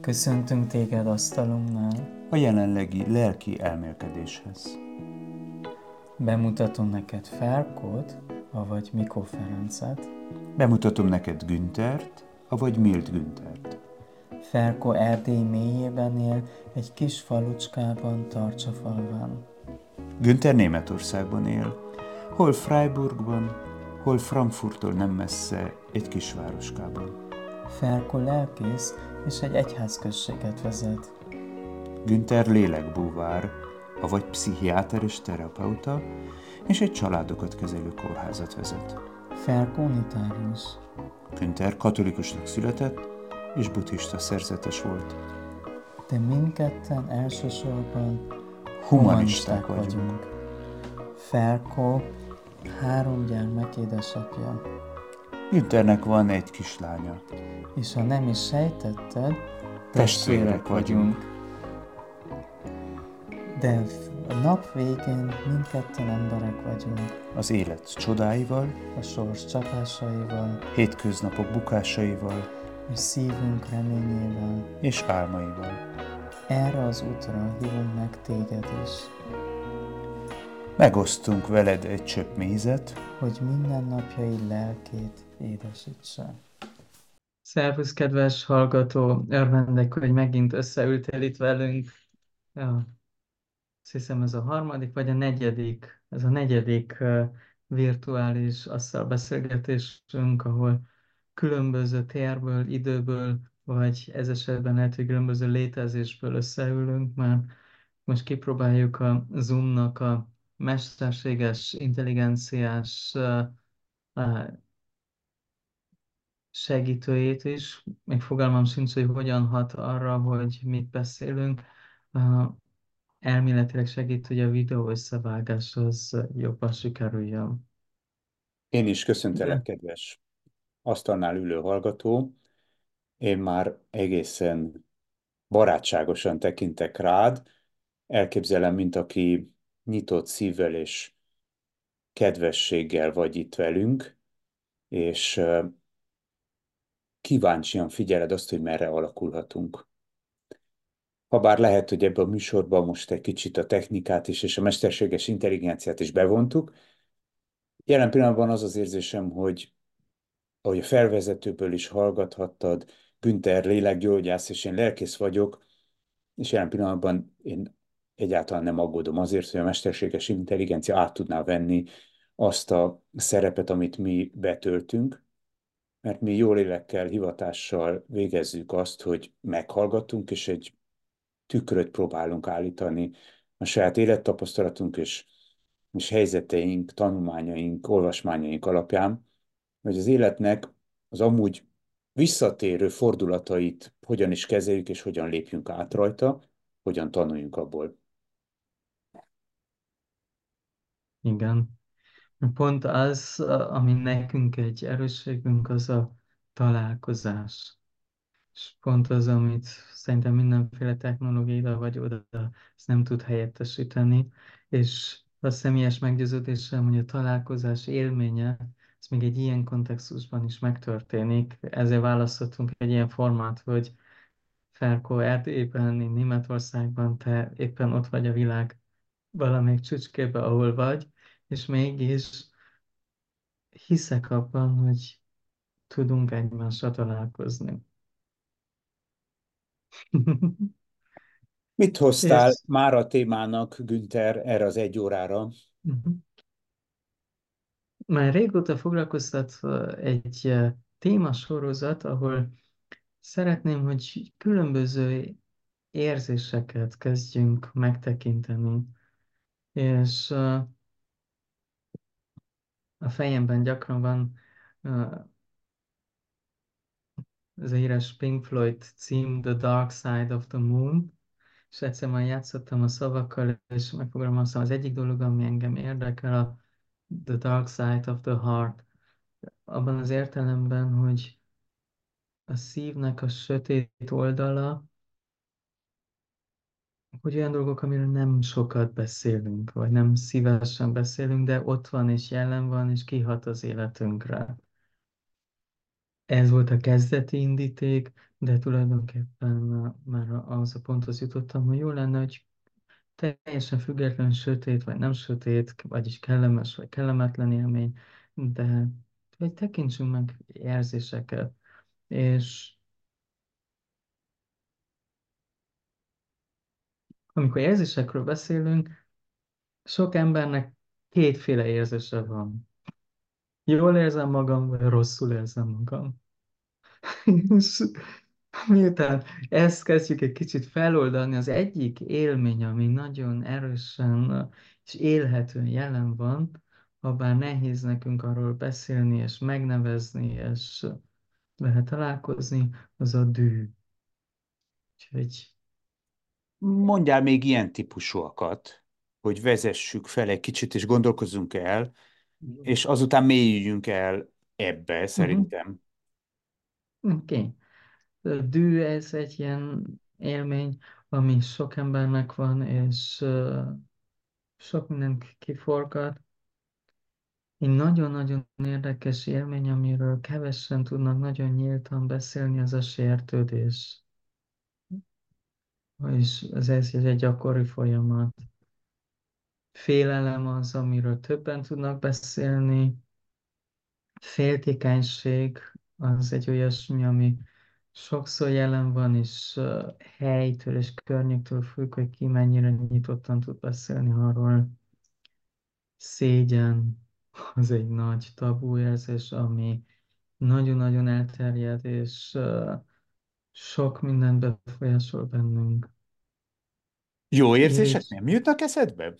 Köszöntünk téged asztalunknál. a jelenlegi lelki elmélkedéshez. Bemutatom neked Ferkót, avagy Mikó Ferencet. Bemutatom neked Güntert, avagy Milt Güntert. Ferko Erdély mélyében él, egy kis falucskában, Tarcsafalván. Günther Németországban él, hol Freiburgban, hol Frankfurttól nem messze, egy kisvároskában. Ferko lelkész, és egy egyházközséget vezet. Günther lélekbúvár, avagy pszichiáter és terapeuta, és egy családokat kezelő kórházat vezet. Ferko unitárius. Günther katolikusnak született, és buddhista szerzetes volt. De mindketten elsősorban Humanisták vagyunk. Ferko három gyermek édesapja. Günthernek van egy kislánya. És ha nem is sejtetted, Testvérek vagyunk. De a nap végén mindketten emberek vagyunk, Az élet csodáival, a sors csapásaival, hétköznapok bukásaival és szívünk reményével. és álmaival. Erre az útra hívunk meg téged is, Megosztunk veled egy csöpp mézet, hogy minden napjai lelkét édesítse. Szervusz, kedves hallgató! Örvendek, hogy megint összeültél itt velünk. Ja, azt hiszem ez a harmadik, vagy a negyedik, ez a negyedik uh, virtuális asztalbeszélgetésünk, ahol különböző térből, időből, vagy ez esetben lehet, hogy különböző létezésből összeülünk, mert most kipróbáljuk a Zoom-nak a mesterséges, intelligenciás segítőjét is. Még fogalmam sincs, hogy hogyan hat arra, hogy mit beszélünk. Elméletileg segít, hogy a videó összevágáshoz jobban sikerüljön. Én is köszöntelek, kedves asztalnál ülő hallgató. Én már egészen barátságosan tekintek rád. Elképzelem, mint aki nyitott szívvel és kedvességgel vagy itt velünk, és kíváncsian figyeled azt, hogy merre alakulhatunk. Habár lehet, hogy ebben a műsorban most egy kicsit a technikát is és a mesterséges intelligenciát is bevontuk, Jelen pillanatban az az érzésem, hogy ahogy a felvezetőből is hallgathattad, Günther lélekgyógyász, és én lelkész vagyok, és jelen pillanatban én egyáltalán nem aggódom azért, hogy a mesterséges intelligencia át tudná venni azt a szerepet, amit mi betöltünk, mert mi jó lélekkel, hivatással végezzük azt, hogy meghallgatunk, és egy tükröt próbálunk állítani a saját élettapasztalatunk és, és helyzeteink, tanulmányaink, olvasmányaink alapján, hogy az életnek az amúgy visszatérő fordulatait hogyan is kezeljük, és hogyan lépjünk át rajta, hogyan tanuljunk abból. Igen. Pont az, ami nekünk egy erősségünk, az a találkozás. És pont az, amit szerintem mindenféle technológia ide vagy oda, ezt nem tud helyettesíteni. És a személyes meggyőződésem, hogy a találkozás élménye, ez még egy ilyen kontextusban is megtörténik. Ezért választottunk egy ilyen formát, hogy Ferko Erdélyben, én Németországban, te éppen ott vagy a világ valamelyik csücskébe, ahol vagy, és mégis hiszek abban, hogy tudunk egymással találkozni. Mit hoztál És már a témának, Günther, erre az egy órára? Mhm. már régóta foglalkoztat egy témasorozat, ahol szeretném, hogy különböző érzéseket kezdjünk megtekinteni. És a fejemben gyakran van uh, az a híres Pink Floyd cím The Dark Side of the Moon, és egyszer már játszottam a szavakkal, és megfogalmaztam az egyik dolog, ami engem érdekel, a The Dark Side of the Heart. Abban az értelemben, hogy a szívnek a sötét oldala, hogy olyan dolgok, amiről nem sokat beszélünk, vagy nem szívesen beszélünk, de ott van és jelen van, és kihat az életünkre. Ez volt a kezdeti indíték, de tulajdonképpen már az a ponthoz jutottam, hogy jó lenne, hogy teljesen független sötét vagy nem sötét, vagyis kellemes vagy kellemetlen élmény, de hogy tekintsünk meg érzéseket, és amikor érzésekről beszélünk, sok embernek kétféle érzése van. Jól érzem magam, vagy rosszul érzem magam. És miután ezt kezdjük egy kicsit feloldani, az egyik élmény, ami nagyon erősen és élhetően jelen van, ha bár nehéz nekünk arról beszélni, és megnevezni, és lehet találkozni, az a dű. Úgyhogy Mondjál még ilyen típusúakat, hogy vezessük fel egy kicsit, és gondolkozzunk el, és azután mélyüljünk el ebbe, uh-huh. szerintem. Oké. A dű, ez egy ilyen élmény, ami sok embernek van, és uh, sok mindent kiforgat. Egy nagyon-nagyon érdekes élmény, amiről kevesen tudnak nagyon nyíltan beszélni, az a sértődés. És ez, egy gyakori folyamat. Félelem az, amiről többen tudnak beszélni. Féltékenység az egy olyasmi, ami sokszor jelen van, és helytől és környéktől függ, hogy ki mennyire nyitottan tud beszélni arról. Szégyen az egy nagy tabu érzés, ami nagyon-nagyon elterjed, és uh, sok mindent befolyásol bennünk. Jó érzések És nem jutnak eszedbe?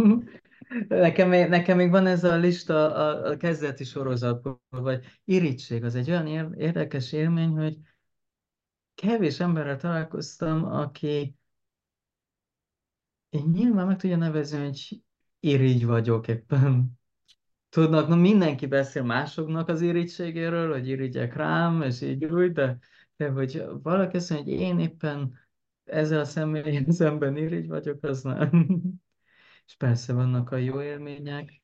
nekem, még, nekem még van ez a lista a, a kezdeti sorozatból, vagy irítség, az egy olyan ér, érdekes élmény, hogy kevés emberrel találkoztam, aki én nyilván meg tudja nevezni, hogy irigy vagyok éppen. Tudnak, na mindenki beszél másoknak az irítségéről, hogy irigyek rám, és így úgy, de, de hogy valaki azt mondja, hogy én éppen ezzel a személyen szemben irigy vagyok, az nem. És persze vannak a jó élmények.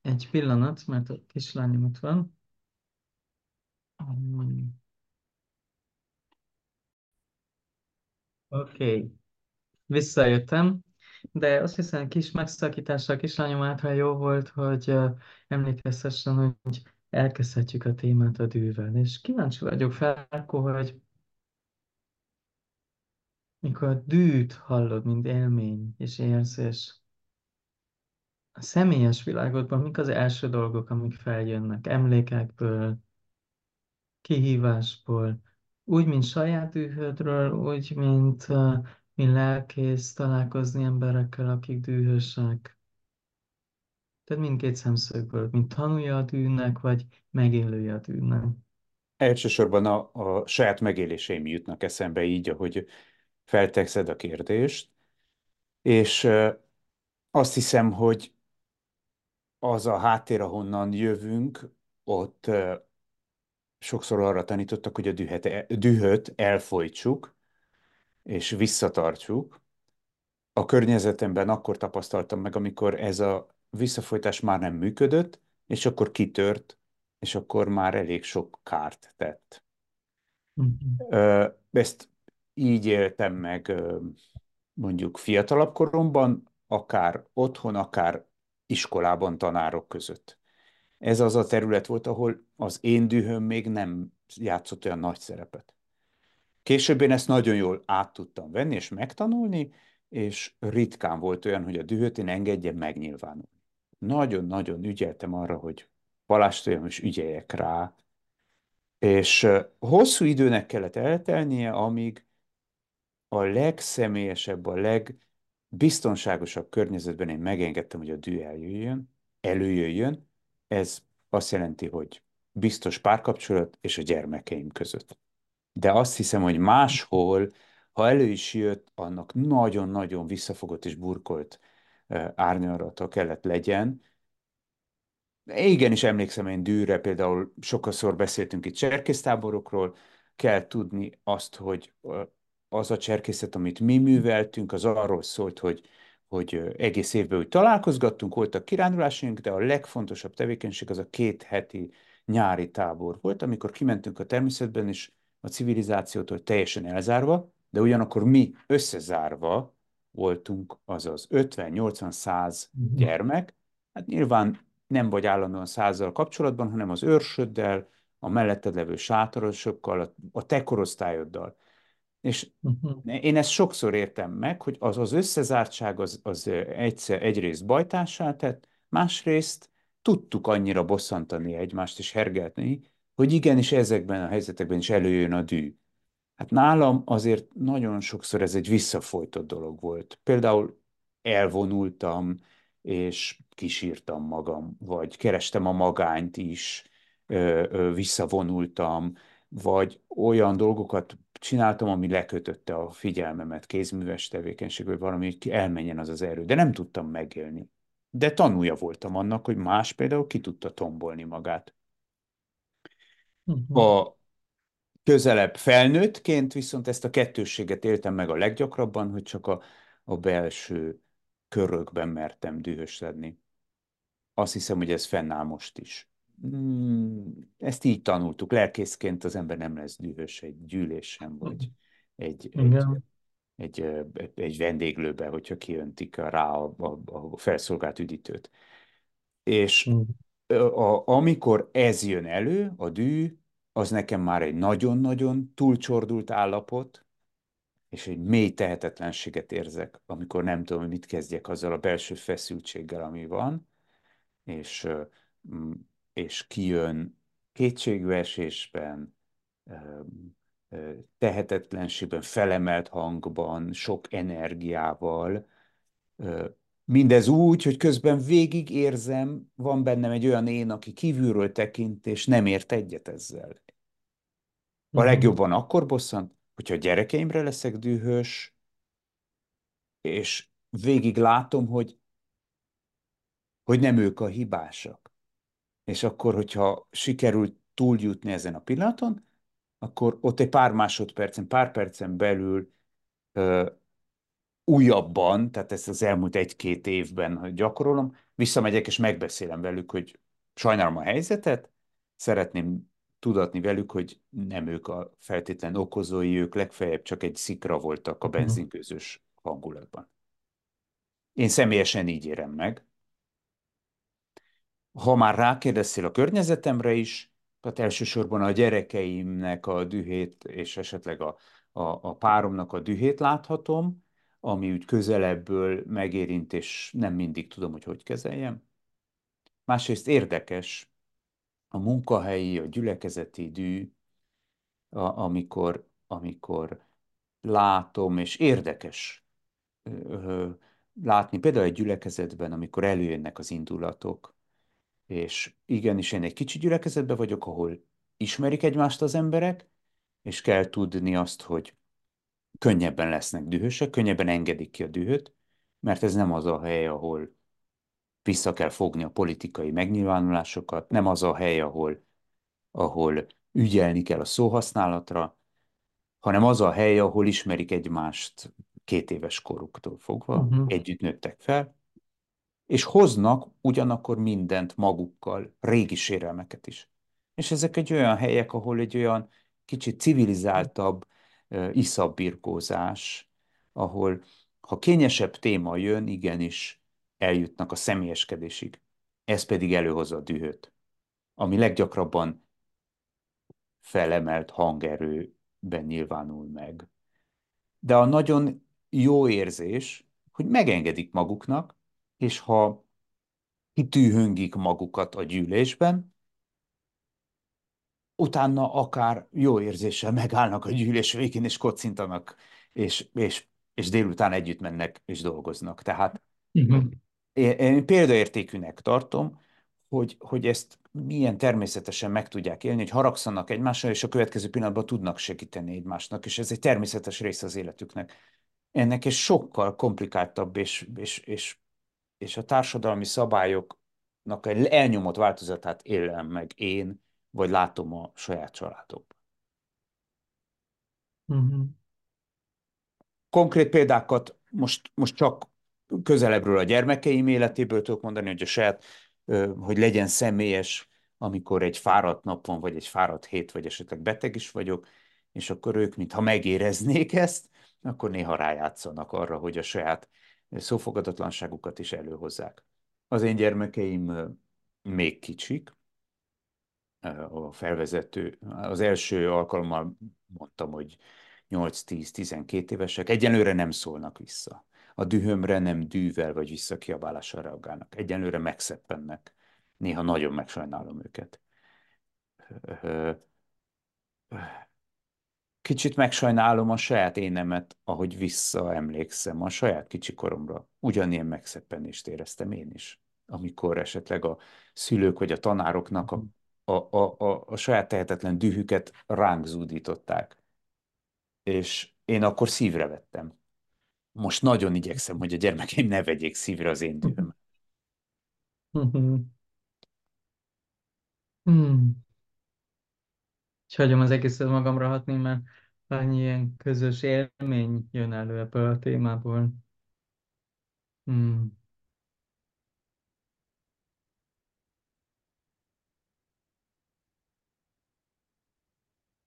Egy pillanat, mert a kislányom ott van. Oké, okay. visszajöttem, de azt hiszem, kis megszakítása a kislányom által jó volt, hogy emlékeztessen, hogy elkezdhetjük a témát a dűvel. És kíváncsi vagyok fel, hogy mikor a dűt hallod, mint élmény és érzés, a személyes világodban mik az első dolgok, amik feljönnek emlékekből, kihívásból, úgy, mint saját dühödről, úgy, mint, mint lelkész találkozni emberekkel, akik dühösek. Tehát mindkét szemszögből, mint tanulja a dűnek, vagy megélője a dűnek. Elsősorban a, a saját megéléseim jutnak eszembe így, ahogy feltexed a kérdést, és azt hiszem, hogy az a háttér, ahonnan jövünk, ott sokszor arra tanítottak, hogy a dühet, e, dühöt elfolytsuk, és visszatartsuk. A környezetemben akkor tapasztaltam meg, amikor ez a visszafolytás már nem működött, és akkor kitört, és akkor már elég sok kárt tett. Mhm. Ö, Ezt így éltem meg mondjuk fiatalabb koromban, akár otthon, akár iskolában tanárok között. Ez az a terület volt, ahol az én dühöm még nem játszott olyan nagy szerepet. Később én ezt nagyon jól át tudtam venni és megtanulni, és ritkán volt olyan, hogy a dühöt én engedjem megnyilvánulni. Nagyon-nagyon ügyeltem arra, hogy palástoljam és ügyeljek rá, és hosszú időnek kellett eltelnie, amíg a legszemélyesebb, a legbiztonságosabb környezetben én megengedtem, hogy a dű eljöjjön, előjöjjön. Ez azt jelenti, hogy biztos párkapcsolat és a gyermekeim között. De azt hiszem, hogy máshol, ha elő is jött, annak nagyon-nagyon visszafogott és burkolt árnyalata kellett legyen, igen, is emlékszem én dűre, például sokszor beszéltünk itt cserkésztáborokról, kell tudni azt, hogy az a cserkészet, amit mi műveltünk, az arról szólt, hogy, hogy egész évben úgy találkozgattunk, voltak kirándulásaink, de a legfontosabb tevékenység az a két heti nyári tábor volt, amikor kimentünk a természetben, és a civilizációtól teljesen elzárva, de ugyanakkor mi összezárva voltunk, azaz 50-80-100 Mhm. gyermek, hát nyilván nem vagy állandóan százzal kapcsolatban, hanem az őrsöddel, a melletted levő sátorosokkal, a, a te korosztályoddal. És Mhm. én ezt sokszor értem meg, hogy az az összezártság az, az egyszer, egyrészt bajtássá tett, másrészt tudtuk annyira bosszantani egymást és hergelni, hogy igenis ezekben a helyzetekben is előjön a dű. Hát nálam azért nagyon sokszor ez egy visszafolytott dolog volt. Például elvonultam, és kisírtam magam, vagy kerestem a magányt is, visszavonultam, vagy olyan dolgokat csináltam, ami lekötötte a figyelmemet, kézműves tevékenység, vagy valami, hogy elmenjen az az erő, de nem tudtam megélni. De tanúja voltam annak, hogy más például ki tudta tombolni magát. Mhm. A közelebb felnőttként viszont ezt a kettősséget éltem meg a leggyakrabban, hogy csak a, a belső körökben mertem dühöskedni. Azt hiszem, hogy ez fennáll most is. Mm, Ezt így tanultuk. Lelkészként az ember nem lesz dühös egy gyűlésen, vagy egy, egy, Igen. egy, ö, egy vendéglőbe, hogyha kiöntik rá a, a, a felszolgált üdítőt. És ö, a, amikor ez jön elő, a dű, az nekem már egy nagyon-nagyon túlcsordult állapot, és egy mély tehetetlenséget érzek, amikor nem tudom, hogy mit kezdjek azzal a belső feszültséggel, ami van, és, és kijön kétségbeesésben, tehetetlenségben, felemelt hangban, sok energiával, Mindez úgy, hogy közben végig érzem, van bennem egy olyan én, aki kívülről tekint, és nem ért egyet ezzel. A Mhm. legjobban akkor bosszant, hogyha a gyerekeimre leszek dühös, és végig látom, hogy, hogy nem ők a hibásak. És akkor, hogyha sikerült túljutni ezen a pillanaton, akkor ott egy pár másodpercen, pár percen belül ö, újabban, tehát ezt az elmúlt egy-két évben gyakorolom, visszamegyek és megbeszélem velük, hogy sajnálom a helyzetet, szeretném tudatni velük, hogy nem ők a feltétlen okozói, ők legfeljebb csak egy szikra voltak a Mhm. benzinkőzös hangulatban. Én személyesen így érem meg. Ha már rákérdeztél a környezetemre is, tehát elsősorban a gyerekeimnek a dühét, és esetleg a, a, a páromnak a dühét láthatom, ami úgy közelebből megérint, és nem mindig tudom, hogy hogy kezeljem. Másrészt érdekes a munkahelyi, a gyülekezeti dű, a, amikor, amikor látom, és érdekes ö, látni, például egy gyülekezetben, amikor előjönnek az indulatok, És igenis, én egy kicsi gyülekezetben vagyok, ahol ismerik egymást az emberek, és kell tudni azt, hogy könnyebben lesznek dühösek, könnyebben engedik ki a dühöt, mert ez nem az a hely, ahol vissza kell fogni a politikai megnyilvánulásokat, nem az a hely, ahol, ahol ügyelni kell a szóhasználatra, hanem az a hely, ahol ismerik egymást két éves koruktól fogva, Mhm. együtt nőttek fel, és hoznak ugyanakkor mindent magukkal, régi sérelmeket is. És ezek egy olyan helyek, ahol egy olyan kicsit civilizáltabb, ö, iszabb birkózás, ahol ha kényesebb téma jön, igenis eljutnak a személyeskedésig. Ez pedig előhozza a dühöt, ami leggyakrabban felemelt hangerőben nyilvánul meg. De a nagyon jó érzés, hogy megengedik maguknak, és ha kitűhöngik magukat a gyűlésben, utána akár jó érzéssel megállnak a gyűlés végén, és kocintanak, és, és, és délután együtt mennek és dolgoznak. Tehát Mhm. Én, példaértékűnek tartom, hogy, hogy ezt milyen természetesen meg tudják élni, hogy haragszanak egymásra, és a következő pillanatban tudnak segíteni egymásnak, és ez egy természetes része az életüknek. Ennek egy sokkal komplikáltabb és, és, és és a társadalmi szabályoknak egy elnyomott változatát élem meg én, vagy látom a saját családokban. Mhm. Konkrét példákat most, most csak közelebbről a gyermekeim életéből tudok mondani, hogy a saját, hogy legyen személyes, amikor egy fáradt nap van, vagy egy fáradt hét, vagy esetleg beteg is vagyok. és akkor ők, mintha megéreznék ezt, akkor néha rájátszanak arra, hogy a saját szófogadatlanságukat is előhozzák. Az én gyermekeim még kicsik, a felvezető, az első alkalommal mondtam, hogy 8-10-12 évesek, egyenlőre nem szólnak vissza. A dühömre nem dűvel vagy visszakiabálással reagálnak. Egyenlőre megszeppennek. Néha nagyon megsajnálom őket. Kicsit megsajnálom a saját énemet, ahogy visszaemlékszem a saját kicsi koromra. Ugyanilyen megszeppenést éreztem én is, amikor esetleg a szülők vagy a tanároknak a, a, a, a, a saját tehetetlen dühüket ránk zúdították. És én akkor szívre vettem. Most nagyon igyekszem, hogy a gyermekeim ne vegyék szívre az én dühöm. Hmm. És hagyom az egészet magamra hatni, mert annyi ilyen közös élmény jön elő ebből a témából. Hmm.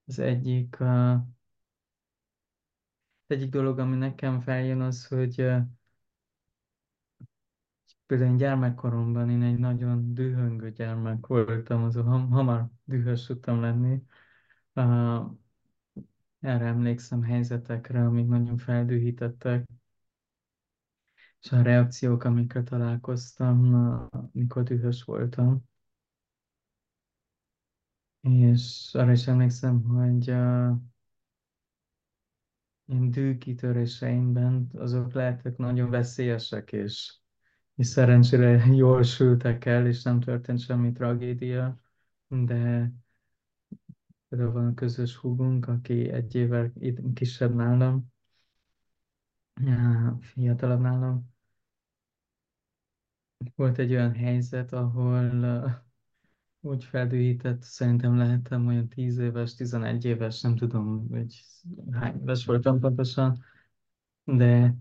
Az egyik, uh, az egyik dolog, ami nekem feljön, az, hogy például én gyermekkoromban én egy nagyon dühöngő gyermek voltam, azon ham, hamar dühös tudtam lenni. Uh, erre emlékszem helyzetekre, amik nagyon feldühítettek, és a reakciók, amikkel találkoztam, uh, mikor dühös voltam. És arra is emlékszem, hogy uh, én dűkitöréseimben azok lehettek nagyon veszélyesek, és, és szerencsére jól sültek el, és nem történt semmi tragédia, de például van a közös húgunk, aki egy évvel kisebb nálam, fiatalabb nálam. Volt egy olyan helyzet, ahol úgy feldühített, szerintem lehettem olyan 10 éves, 11 éves, nem tudom, hogy hány éves voltam pontosan, de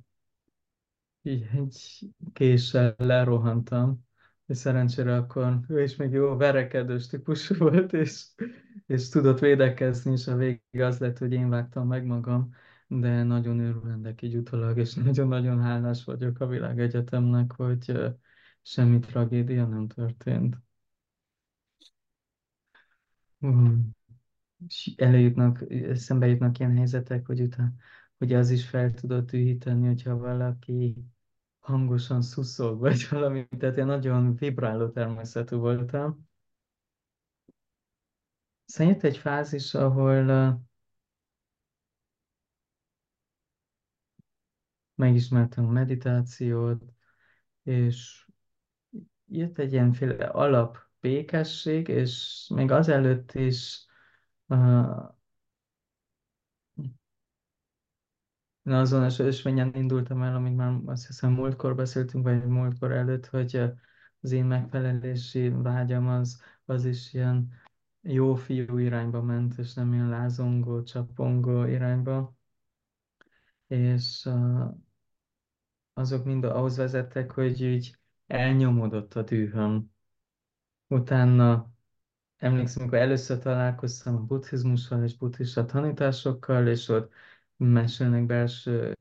így egy késsel lerohantam, és szerencsére akkor ő is még jó verekedős típusú volt, és, és tudott védekezni, és a végig az lett, hogy én vágtam meg magam, de nagyon örülendek így utólag, és nagyon-nagyon hálás vagyok a világegyetemnek, hogy semmi tragédia nem történt. Hmm. És előjutnak, szembe jutnak ilyen helyzetek, hogy utána, hogy az is fel tudott ühíteni, hogyha valaki hangosan szuszog, vagy valami, tehát én nagyon vibráló természetű voltam. Aztán jött egy fázis, ahol megismertem a meditációt, és jött egy ilyenféle alap békesség, és még azelőtt is uh, azon az ösvényen indultam el, amit már azt hiszem múltkor beszéltünk, vagy múltkor előtt, hogy az én megfelelési vágyam az, az is ilyen jó fiú irányba ment, és nem ilyen lázongó, csapongó irányba. És uh, azok mind ahhoz vezettek, hogy így elnyomódott a dühöm. Utána emlékszem, amikor először találkoztam a buddhizmussal és buddhista tanításokkal, és ott mesélnek belső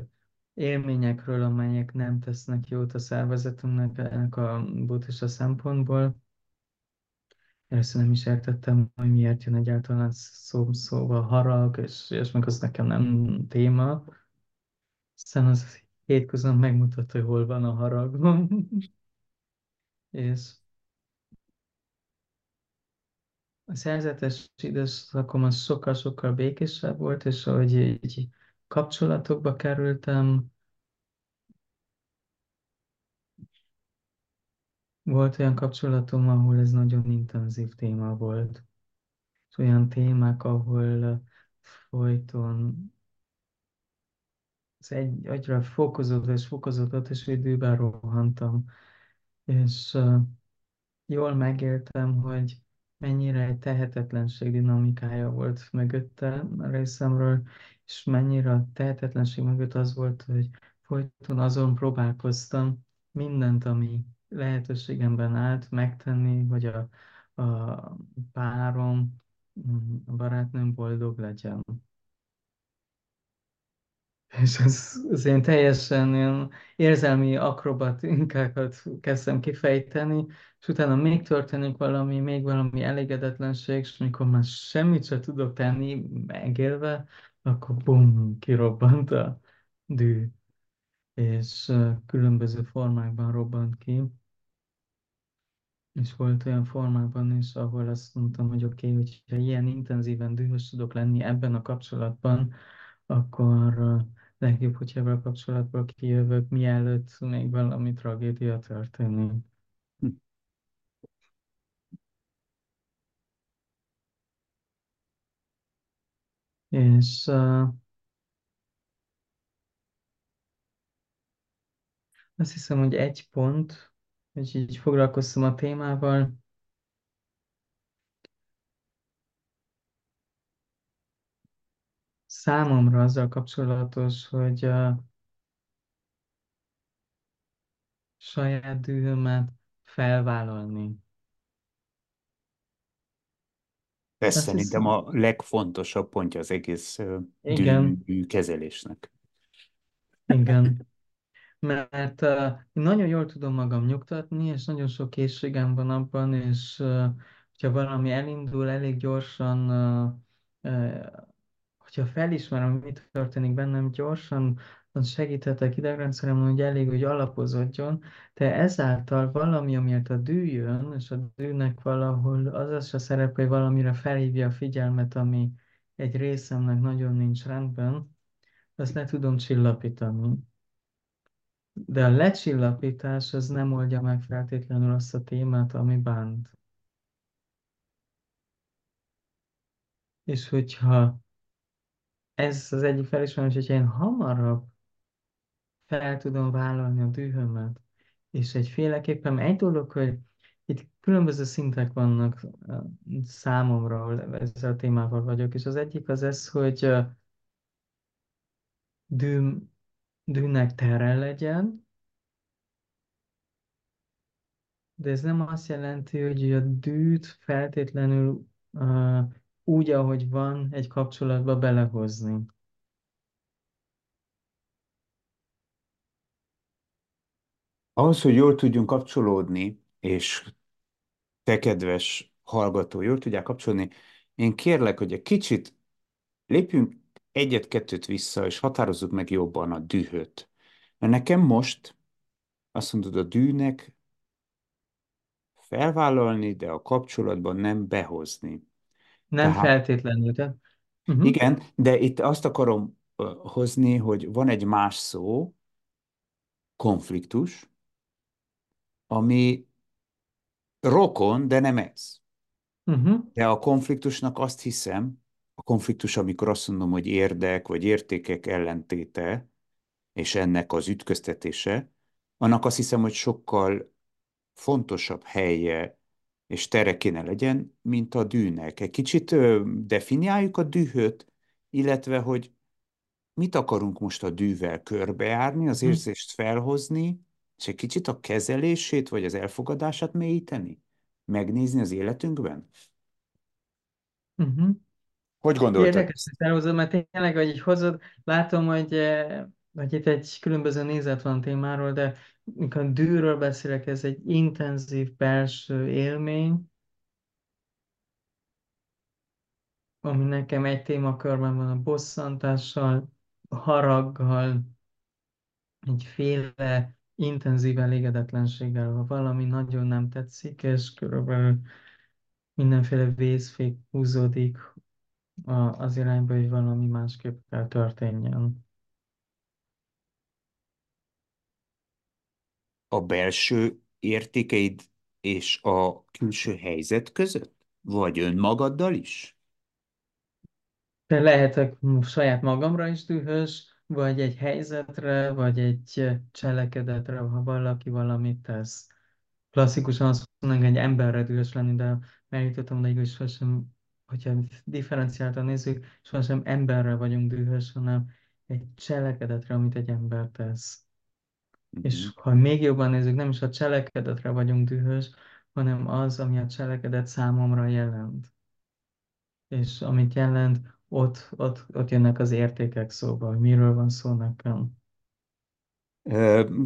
élményekről, amelyek nem tesznek jót a szervezetünknek ennek a buddhista szempontból. Először nem is értettem, hogy miért jön egyáltalán szó, szóval harag, és, és meg az nekem nem téma. Aztán az hétköznap megmutatta, hogy hol van a haragom. és a szerzetes időszakom az sokkal-sokkal békésebb volt, és ahogy így kapcsolatokba kerültem, volt olyan kapcsolatom, ahol ez nagyon intenzív téma volt. És olyan témák, ahol folyton az egy, egyre fokozódott és fokozódott, és időben rohantam. És uh, jól megéltem, hogy mennyire egy tehetetlenség dinamikája volt mögötte részemről, és mennyire a tehetetlenség mögött az volt, hogy folyton azon próbálkoztam mindent, ami lehetőségemben állt megtenni, hogy a, a párom, a barátnőm boldog legyen. És az, az én teljesen ilyen érzelmi akrobatinkákat kezdtem kifejteni, és utána még történik valami, még valami elégedetlenség, és mikor már semmit sem tudok tenni, megélve, akkor bum, kirobbant a dű, és különböző formákban robbant ki. És volt olyan formában is, ahol azt mondtam, hogy oké, okay, hogyha ilyen intenzíven dühös tudok lenni ebben a kapcsolatban, akkor legjobb, hogyha ebből a kapcsolatból kijövök, mielőtt még valami tragédia történik. Hm. És uh, azt hiszem, hogy egy pont, hogy így foglalkoztam a témával, számomra azzal kapcsolatos, hogy a saját dühömet felvállalni. Ez Azt szerintem hiszem, a legfontosabb pontja az egész igen, dű kezelésnek. igen. Mert uh, nagyon jól tudom magam nyugtatni, és nagyon sok készségem van abban, és uh, hogyha valami elindul elég gyorsan, uh, uh, hogyha felismerem, mi történik bennem gyorsan, segíthetek idegrendszeremben, hogy elég, hogy alapozódjon, de ezáltal valami, amiért a dű jön, és a dűnek valahol az az a szerep, hogy valamire felhívja a figyelmet, ami egy részemnek nagyon nincs rendben, azt le tudom csillapítani. De a lecsillapítás az nem oldja meg feltétlenül azt a témát, ami bánt. És hogyha ez az egyik felismerés, hogyha én hamarabb fel tudom vállalni a dühömet, és egyféleképpen egy dolog, hogy itt különböző szintek vannak számomra, ahol ezzel a témával vagyok, és az egyik az ez, hogy uh, dű, dűnek tere legyen, De ez nem azt jelenti, hogy a dűt feltétlenül uh, úgy, ahogy van, egy kapcsolatba belehozni. Ahhoz, hogy jól tudjunk kapcsolódni, és te, kedves hallgató, jól tudják kapcsolni, én kérlek, hogy egy kicsit lépjünk egyet-kettőt vissza, és határozzuk meg jobban a dühöt. Mert nekem most azt mondod, a dűnek felvállalni, de a kapcsolatban nem behozni. Nem Tehát feltétlenül. Tehát, uh-huh, igen, de itt azt akarom ö, hozni, hogy van egy más szó, konfliktus, ami rokon, de nem ez. uh-huh, De a konfliktusnak azt hiszem, a konfliktus, amikor azt mondom, hogy érdek vagy értékek ellentéte, és ennek az ütköztetése, annak azt hiszem, hogy sokkal fontosabb helye és tere kéne legyen, mint a dűnek. Egy kicsit definiáljuk a dühöt, illetve, hogy mit akarunk most a dűvel körbejárni, az uh-huh, érzést felhozni, és egy kicsit a kezelését vagy az elfogadását mélyíteni? Megnézni az életünkben? uh-huh. Hogy gondoltad Érdekes, hogy felhozod, mert tényleg, hogy így hozod, látom, hogy, hogy itt egy különböző nézet van témáról, de mikor dűről beszélek, ez egy intenzív belső élmény, ami nekem egy témakörben van a bosszantással, a haraggal, egyféle intenzív elégedetlenséggel, ha valami nagyon nem tetszik, és körülbelül mindenféle vészfék húzódik az irányba, hogy valami másképp kell történjen. A belső értékeid és a külső helyzet között? Vagy önmagaddal is? Lehetek saját magamra is dühös, vagy egy helyzetre, vagy egy cselekedetre, ha valaki valamit tesz. Klasszikusan azt mondanánk, hogy egy emberre dühös lenni, de eljutottam odaig, hogy sosem, hogyha differenciáltan nézzük, sosem emberre vagyunk dühös, hanem egy cselekedetre, amit egy ember tesz. És ha még jobban nézzük, nem is a cselekedetre vagyunk dühös, hanem az, ami a cselekedet számomra jelent. És amit jelent, ott, ott, ott jönnek az értékek szóba, hogy miről van szó nekem.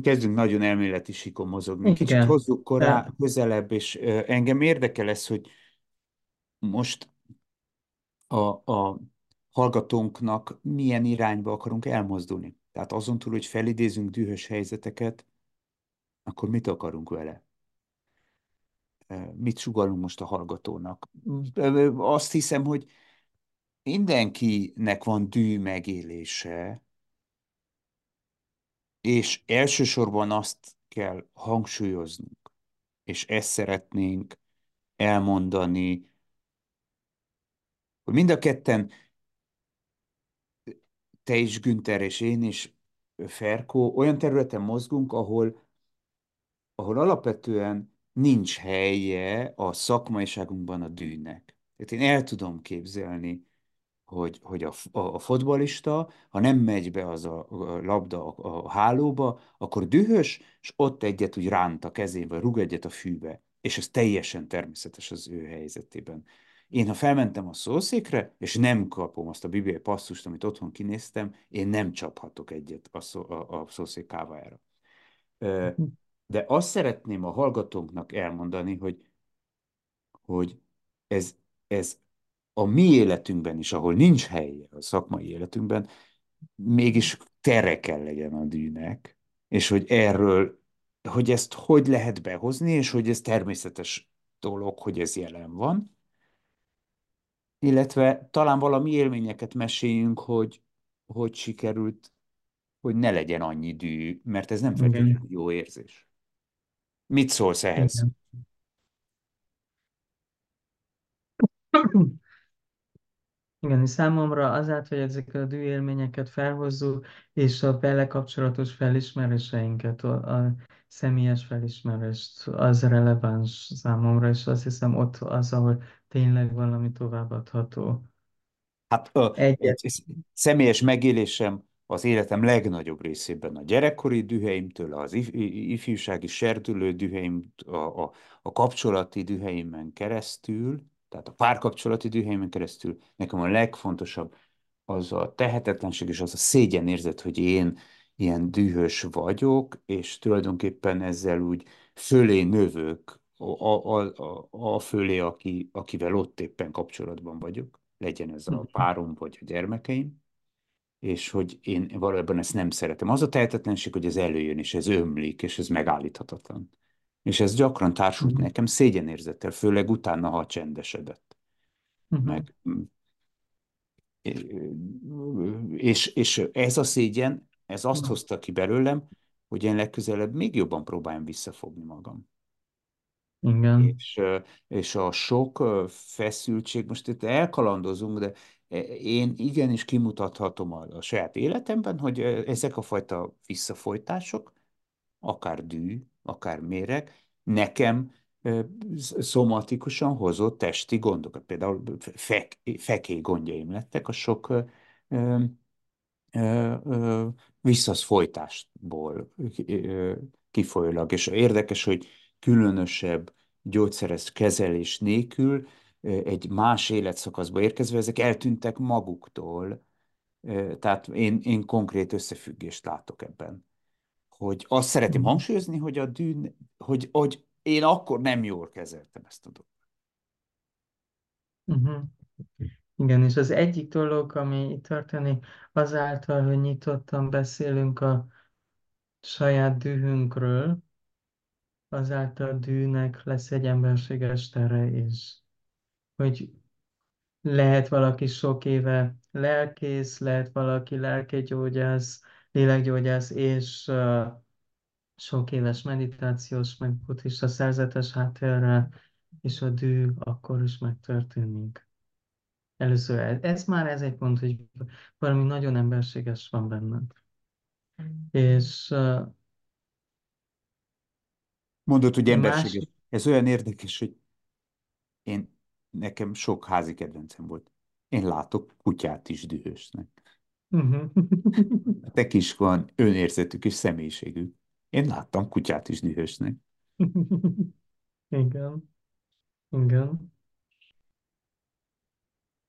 Kezdünk nagyon elméleti síkon mozogni. Kicsit Igen, hozzuk korá, de közelebb, és engem érdekel ez, hogy most a, a hallgatónknak milyen irányba akarunk elmozdulni. Tehát azon túl, hogy felidézünk dühös helyzeteket, akkor mit akarunk vele? Mit sugalunk most a hallgatónak? Azt hiszem, hogy mindenkinek van dű megélése, és elsősorban azt kell hangsúlyoznunk, és ezt szeretnénk elmondani, hogy mind a ketten, te is, Günther, és én is, Ferkó, olyan területen mozgunk, ahol, ahol alapvetően nincs helye a szakmaiságunkban a dűnek. Tehát én el tudom képzelni, hogy, hogy a, a, a fotbalista, ha nem megy be az a, a labda a, a hálóba, akkor dühös, és ott egyet úgy ránt a kezébe, rúg egyet a fűbe. És ez teljesen természetes az ő helyzetében. Én, ha felmentem a szószékre, és nem kapom azt a bibliai passzust, amit otthon kinéztem, én nem csaphatok egyet a, szó, a, a szószék kávájára. De azt szeretném a hallgatóknak elmondani, hogy, hogy ez, ez a mi életünkben is, ahol nincs helye a szakmai életünkben, mégis tere kell legyen a dűnek, és hogy erről, hogy ezt hogy lehet behozni, és hogy ez természetes dolog, hogy ez jelen van, illetve talán valami élményeket meséljünk, hogy hogy sikerült, hogy ne legyen annyi dű, mert ez nem feltétlenül jó érzés. Mit szólsz ehhez? igen. Igen, és számomra azáltal, hogy ezeket a dűélményeket felhozzuk, és a vele kapcsolatos felismeréseinket, a, a személyes felismerést, az releváns számomra, és azt hiszem ott az, ahol tényleg valami továbbadható. Hát egy Egyet. sz- személyes megélésem az életem legnagyobb részében a gyerekkori düheimtől, az if- ifjúsági serdülő düheim, a, a, a kapcsolati düheimen keresztül, tehát a párkapcsolati düheimen keresztül, nekem a legfontosabb az a tehetetlenség és az a szégyenérzet, hogy én ilyen dühös vagyok, és tulajdonképpen ezzel úgy fölé növök a, a, a, a fölé, aki, akivel ott éppen kapcsolatban vagyok legyen ez a párom vagy a gyermekeim, és hogy én valójában ezt nem szeretem. Az a tehetetlenség, hogy ez előjön, és ez ömlik, és ez megállíthatatlan. És ez gyakran társult Mhm. nekem szégyenérzettel, főleg utána, ha csendesedett. Meg, és, és ez a szégyen, ez azt Mhm. hozta ki belőlem, hogy én legközelebb még jobban próbáljam visszafogni magam. Igen. És, és a sok feszültség, most itt elkalandozunk, de én igenis kimutathatom a, a saját életemben, hogy ezek a fajta visszafolytások, akár dű, akár méreg, nekem szomatikusan hozott testi gondokat. Például fek, fekély gondjaim lettek a sok visszaszfolytásból kifolyólag. És érdekes, hogy különösebb gyógyszeres kezelés nélkül egy más életszakaszba érkezve ezek eltűntek maguktól. Tehát én, én konkrét összefüggést látok ebben. Hogy azt szeretném Mhm. hangsúlyozni, hogy a dűn, hogy, hogy én akkor nem jól kezeltem ezt a dolgot. Mhm. Igen, és az egyik dolog, ami itt történik, azáltal, hogy nyitottan beszélünk a saját dühünkről, azáltal dűnek lesz egy emberséges tere is. Hogy lehet valaki sok éve lelkész, lehet valaki lelkegyógyász, lélekgyógyász, és uh, sok éves meditációs, meg buddhista szerzetes háttérrel, és a dű akkor is megtörténik. Először ez, ez már ez egy pont, hogy valami nagyon emberséges van benned. És uh, Mondod, hogy emberséges. másik, Ez olyan érdekes, hogy én, nekem sok házi kedvencem volt. Én látok kutyát is dühösnek. Mhm. Nektek is van önérzetük és személyiségük. Én láttam kutyát is dühösnek. igen, igen.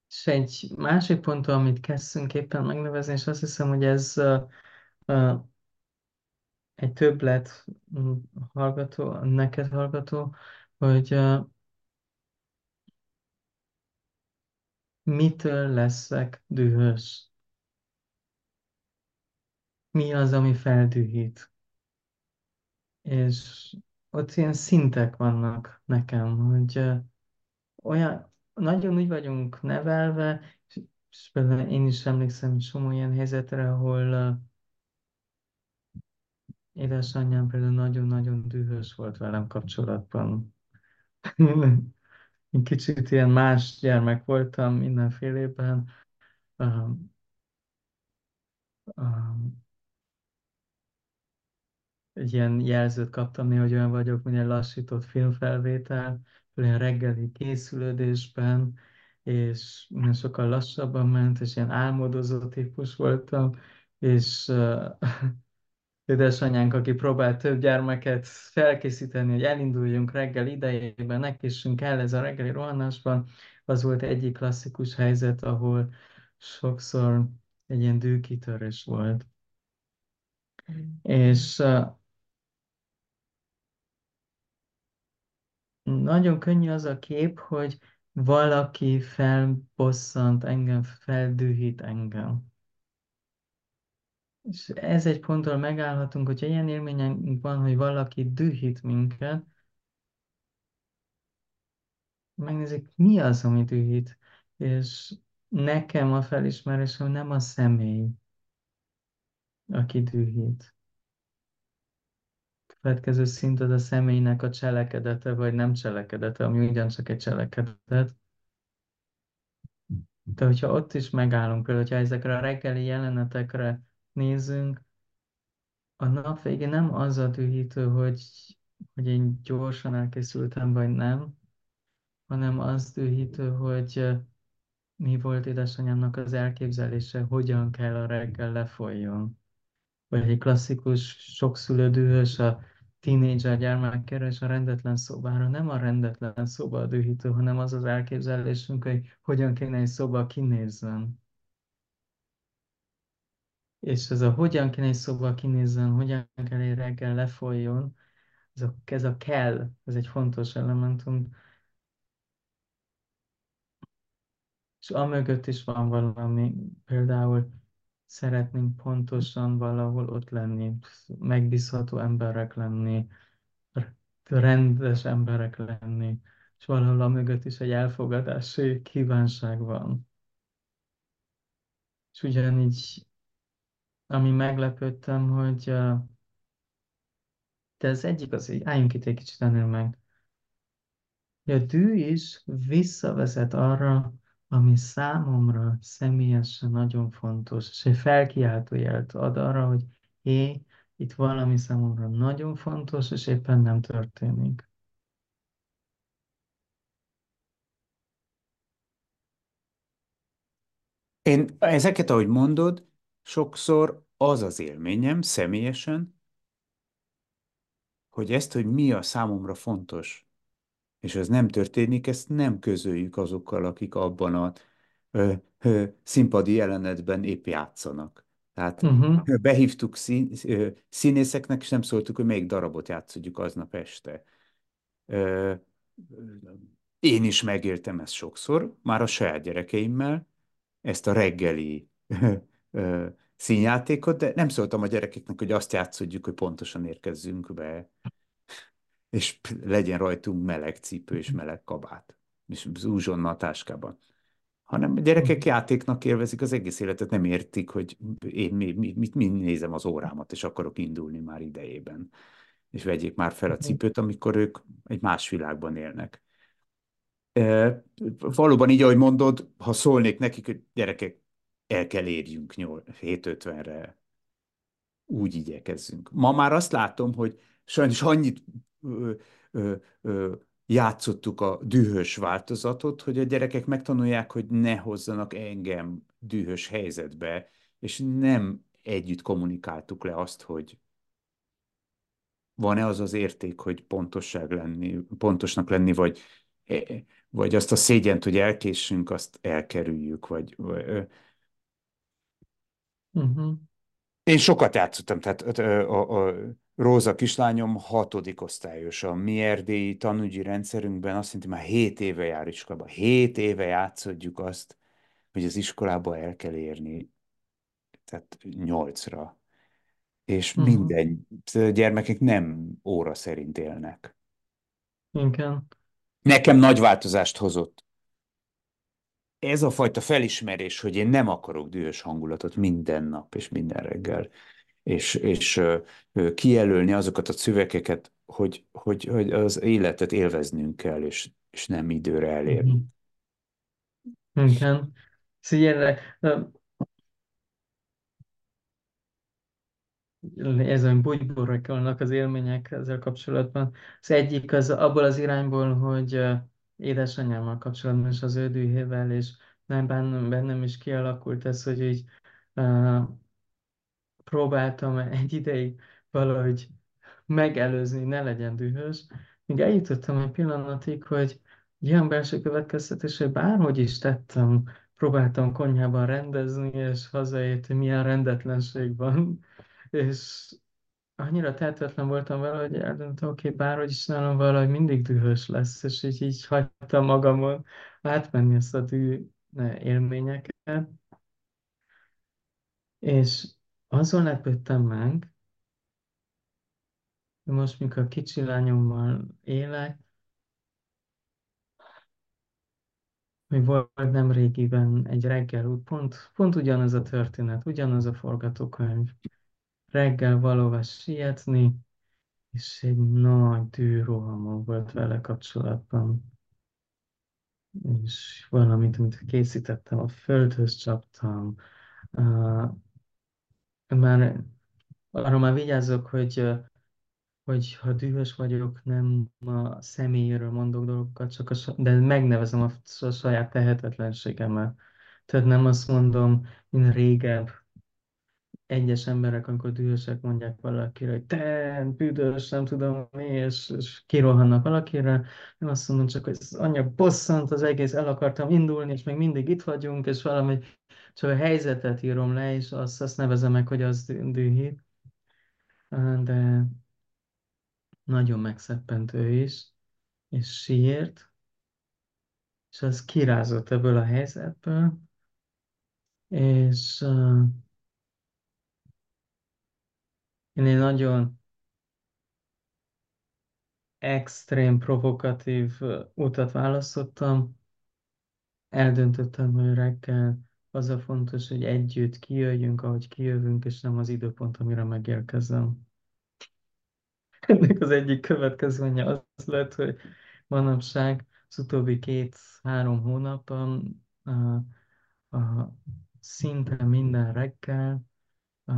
És egy másik pont, amit kezdtünk éppen megnevezni, és azt hiszem, hogy ez uh, uh, egy többlet mm, hallgató, neked hallgató, hogy uh, mitől leszek dühös? Mi az, ami feldühít? És ott ilyen szintek vannak nekem, hogy olyan, nagyon úgy vagyunk nevelve, és, például én is emlékszem csomó ilyen helyzetre, ahol édesanyám például nagyon-nagyon dühös volt velem kapcsolatban. Én kicsit ilyen más gyermek voltam mindenfélében. Um, egy ilyen jelzőt kaptam néha, hogy olyan vagyok, mint egy lassított filmfelvétel, olyan reggeli készülődésben, és nagyon sokkal lassabban ment, és ilyen álmodozó típus voltam, és uh, édesanyánk, aki próbált több gyermeket felkészíteni, hogy elinduljunk reggel idejében, nekészünk el ez a reggeli rohanásban, az volt egyik klasszikus helyzet, ahol sokszor egy ilyen dűkitörés volt. És uh, nagyon könnyű az a kép, hogy valaki felbosszant engem, feldühít engem. És ez egy ponton megállhatunk, hogy ilyen élményünk van, hogy valaki dühít minket, megnézik, mi az, ami dühít. És nekem a felismerésem nem a személy, aki dühít. Következő szint az a személynek a cselekedete, vagy nem cselekedete, ami ugyancsak egy cselekedet. De hogyha ott is megállunk, például, hogyha ezekre a reggeli jelenetekre nézünk, a nap végén nem az a dühítő, hogy, hogy én gyorsan elkészültem, vagy nem, hanem az dühítő, hogy mi volt édesanyámnak az elképzelése, hogyan kell a reggel lefolyjon. Vagy egy klasszikus, sokszülő dühös a tínédzser gyermekére és a rendetlen szobára. Nem a rendetlen szoba a dühítő, hanem az az elképzelésünk, hogy hogyan kéne egy szoba kinézzen. És ez a hogyan kéne egy szoba kinézzen, hogyan kell egy reggel lefolyjon, ez a, ez a kell, ez egy fontos elementum, És amögött is van valami, például szeretnénk pontosan valahol ott lenni, megbízható emberek lenni, rendes emberek lenni, és valahol amögött is egy elfogadási kívánság van. És ugyanígy, ami meglepődtem, hogy de az egyik az, hogy álljunk itt egy kicsit ennél meg. A dű is visszavezet arra, ami számomra személyesen nagyon fontos, és egy felkiáltójelt ad arra, hogy hé, itt valami számomra nagyon fontos, és éppen nem történik. Én ezeket, ahogy mondod, sokszor az az élményem személyesen, hogy ezt, hogy mi a számomra fontos, és ez nem történik, ezt nem közöljük azokkal, akik abban a ö, ö, színpadi jelenetben épp játszanak. Tehát Uh-huh. behívtuk szín, ö, színészeknek, és nem szóltuk, hogy melyik darabot játszodjuk aznap este. Ö, én is megéltem ezt sokszor, már a saját gyerekeimmel, ezt a reggeli ö, színjátékot, de nem szóltam a gyerekeknek, hogy azt játszodjuk, hogy pontosan érkezzünk be és legyen rajtunk meleg cipő és meleg kabát, és zúzsonna a táskában. Hanem a gyerekek játéknak élvezik az egész életet, nem értik, hogy én mi, mi, mit, mi nézem az órámat, és akarok indulni már idejében. És vegyék már fel a cipőt, amikor ők egy más világban élnek. E, valóban így, ahogy mondod, ha szólnék nekik, hogy gyerekek, el kell érjünk 7.50-re, úgy igyekezzünk. Ma már azt látom, hogy sajnos annyit ö, ö, ö, játszottuk a dühös változatot, hogy a gyerekek megtanulják, hogy ne hozzanak engem dühös helyzetbe, és nem együtt kommunikáltuk le azt, hogy van-e az az érték, hogy pontosság lenni, pontosnak lenni, vagy e- vagy azt a szégyent, hogy elkéssünk, azt elkerüljük, vagy, vagy Uh-huh. Én sokat játszottam, tehát ö, a, a Róza kislányom hatodik osztályos. A mi erdélyi tanügyi rendszerünkben azt hiszem, már 7 éve jár iskolába. 7 éve játszodjuk azt, hogy az iskolába el kell érni, tehát nyolcra. És Uh-huh. minden gyermekek nem óra szerint élnek. Igen. Nekem nagy változást hozott. Ez a fajta felismerés, hogy én nem akarok dühös hangulatot minden nap és minden reggel. És, és kijelölni azokat a szövegeket, hogy, hogy, hogy az életet élveznünk kell, és, és nem időre elérni. Uh-huh. Igen. Szóval ezen bugyborrakolnak az élmények ezzel kapcsolatban. Az egyik az abból az irányból, hogy édesanyámmal kapcsolatban és az ő dühével, és nem bennem, bennem is kialakult ez, hogy így próbáltam egy ideig valahogy megelőzni, ne legyen dühös, míg eljutottam egy pillanatig, hogy ilyen belső következtetés, hogy bárhogy is tettem, próbáltam konyhában rendezni, és hazaért, milyen rendetlenség van, és annyira tehetetlen voltam vele, hogy eldöntöm, oké, okay, bárhogy is nálam valahogy mindig dühös lesz, és így, így hagytam magamon átmenni ezt a dű élményeket, és azon lepődtem meg, hogy most, mikor kicsi lányommal élek, hogy volt nem régiben egy reggel út, pont, pont ugyanaz a történet, ugyanaz a forgatókönyv. Reggel valóban sietni, és egy nagy dűrohamom volt vele kapcsolatban. És valamit, amit készítettem, a földhöz csaptam. Már arra már vigyázok, hogy, hogy ha dühös vagyok, nem a személyéről mondok dolgokat, csak a, de megnevezem a, a saját tehetetlenségemmel. Tehát nem azt mondom, mint régebb, egyes emberek, amikor dühösek mondják valakire, hogy te büdös, nem tudom mi, és, és kirohannak valakire. Én azt mondom csak, hogy ez anyja bosszant, az egész el akartam indulni, és még mindig itt vagyunk, és valami, csak a helyzetet írom le, és azt, azt nevezem meg, hogy az dü- dühít. De nagyon megszeppent ő is, és sírt, és az kirázott ebből a helyzetből, és uh, én egy nagyon extrém, provokatív utat választottam, eldöntöttem, hogy reggel az a fontos, hogy együtt kijöjjünk, ahogy kijövünk, és nem az időpont, amire megérkezem. Ennek az egyik következménye az lett, hogy manapság az utóbbi két-három hónapban a, a, szinte minden reggel a,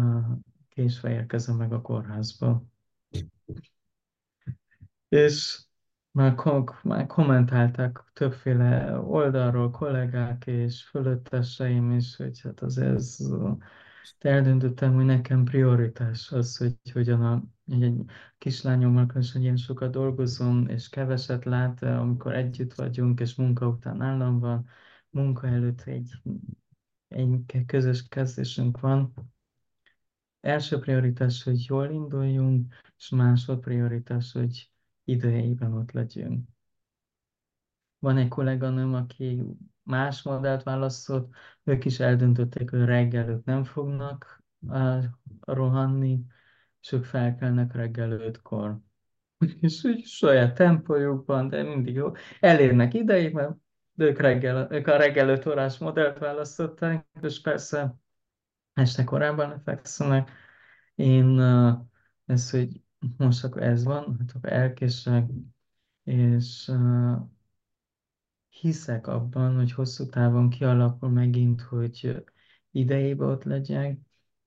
késve érkezem meg a kórházba. És már, kom- már kommentálták többféle oldalról kollégák és fölötteseim is, hogy hát az ez, eldöntöttem, hogy nekem prioritás az, hogy hogyan a, egy, egy kislányommal hogy ilyen sokat dolgozom, és keveset lát, amikor együtt vagyunk, és munka után állam van, munka előtt egy, egy közös kezdésünk van. Első prioritás, hogy jól induljunk, és másod prioritás, hogy idejében ott legyünk. Van egy kolléganőm, aki más modellt választott, ők is eldöntötték, hogy reggel ők nem fognak rohanni, és ők felkelnek reggel ötkor. És úgy saját tempójukban, de mindig jó. Elérnek idejében, de ők, reggel, ők a reggel 5 órás modellt választották, és persze este korábban fekszenek. Én uh, ez, hogy most akkor ez van, hát akkor elkések, és uh, hiszek abban, hogy hosszú távon kialakul megint, hogy idejében ott legyek,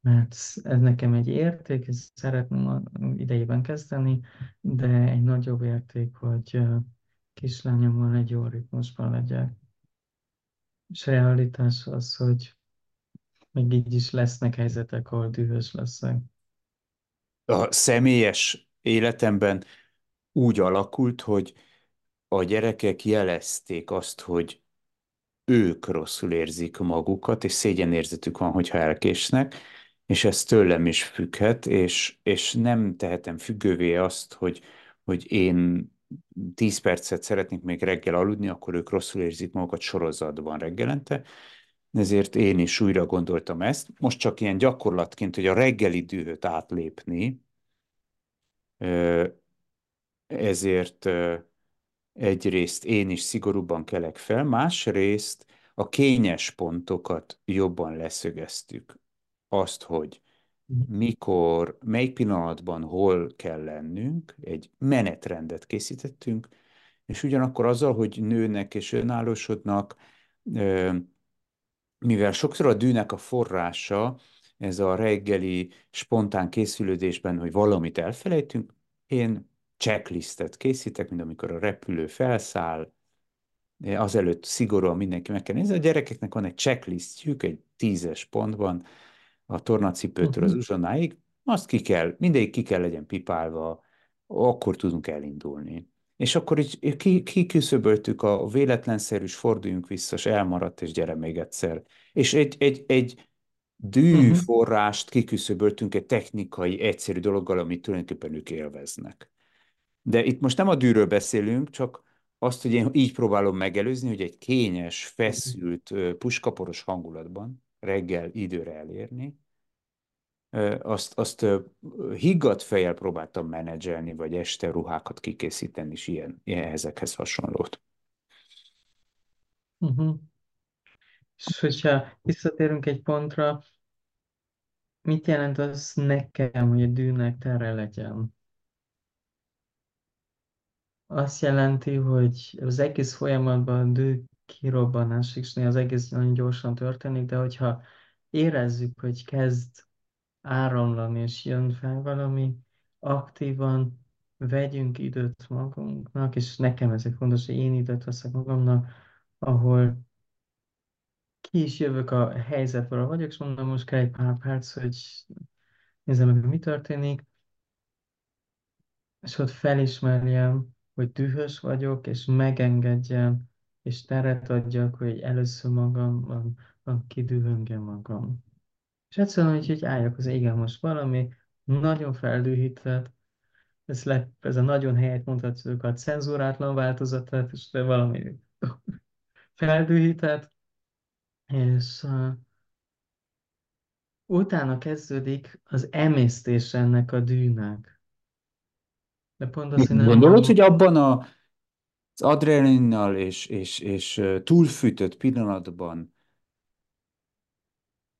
mert ez nekem egy érték, és szeretném idejében kezdeni, de egy nagyobb érték, hogy kislányommal egy jó ritmusban legyek. És realitás az, hogy még így is lesznek helyzetek, ahol dühös leszek. A személyes életemben úgy alakult, hogy a gyerekek jelezték azt, hogy ők rosszul érzik magukat, és szégyenérzetük van, hogyha elkésnek, és ez tőlem is függhet, és, és nem tehetem függővé azt, hogy, hogy én 10 percet szeretnék még reggel aludni, akkor ők rosszul érzik magukat sorozatban reggelente, ezért én is újra gondoltam ezt. Most csak ilyen gyakorlatként, hogy a reggeli dühöt átlépni, ezért egyrészt én is szigorúbban kelek fel, másrészt a kényes pontokat jobban leszögeztük. Azt, hogy mikor, melyik pillanatban hol kell lennünk, egy menetrendet készítettünk, és ugyanakkor azzal, hogy nőnek és önállósodnak, mivel sokszor a dűnek a forrása, ez a reggeli spontán készülődésben, hogy valamit elfelejtünk, én checklistet készítek, mint amikor a repülő felszáll, azelőtt szigorúan mindenki meg kell nézni. A gyerekeknek van egy checklistjük, egy tízes pontban, a tornacipőtől az Uh-huh. uzsonáig, azt ki kell, mindegyik ki kell legyen pipálva, akkor tudunk elindulni. És akkor így ki, kiküszöböltük a véletlenszerűs, forduljunk vissza, és elmaradt, és gyere még egyszer. És egy, egy, egy Uh-huh. dűforrást kiküszöböltünk egy technikai, egyszerű dologgal, amit tulajdonképpen ők élveznek. De itt most nem a dűről beszélünk, csak azt, hogy én így próbálom megelőzni, hogy egy kényes, feszült, puskaporos hangulatban reggel időre elérni, azt, azt higgadt fejjel próbáltam menedzselni, vagy este ruhákat kikészíteni, és ilyen, ilyen ezekhez hasonlót. Uh-huh. És hogyha visszatérünk egy pontra, mit jelent az nekem, hogy a dűnek tere legyen? Azt jelenti, hogy az egész folyamatban a dű kirobbanás, és az egész nagyon gyorsan történik, de hogyha érezzük, hogy kezd áramlani, és jön fel valami, aktívan vegyünk időt magunknak, és nekem ez egy fontos, hogy én időt veszek magamnak, ahol ki is jövök a helyzetből, ahol vagyok, és mondom, most kell egy pár perc, hogy nézzem meg, mi történik, és ott felismerjem, hogy dühös vagyok, és megengedjem, és teret adjak, hogy először magam, kidühöngem magam. És egyszerűen úgy, hogy álljak az igen, most valami nagyon feldühített, ez, le, ez a nagyon helyet mondhatjuk a cenzúrátlan változatát, és de valami feldühített, és uh, utána kezdődik az emésztés ennek a dűnek. De pont az, hogy Gondolod, hogy abban a, az adrenalinnal és, és, és túlfűtött pillanatban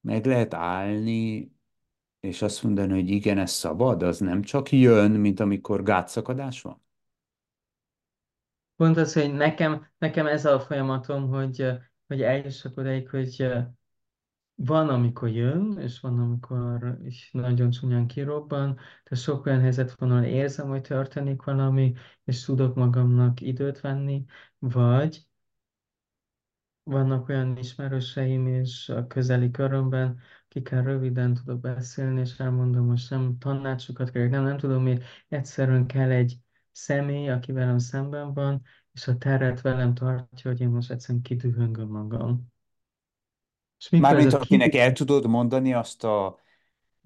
meg lehet állni, és azt mondani, hogy igen, ez szabad, az nem csak jön, mint amikor gátszakadás van? Pont az, hogy nekem, nekem ez a folyamatom, hogy, hogy eljussak odaig, hogy van, amikor jön, és van, amikor is nagyon csúnyán kirobban, de sok olyan helyzet van, ahol érzem, hogy történik valami, és tudok magamnak időt venni, vagy vannak olyan ismerőseim és a közeli körömben, akikkel röviden tudok beszélni, és elmondom, most nem tanácsokat kérek, nem, nem tudom miért, egyszerűen kell egy személy, aki velem szemben van, és a teret velem tartja, hogy én most egyszerűen kidühöngöm magam. És Mármint a akinek el tudod mondani azt a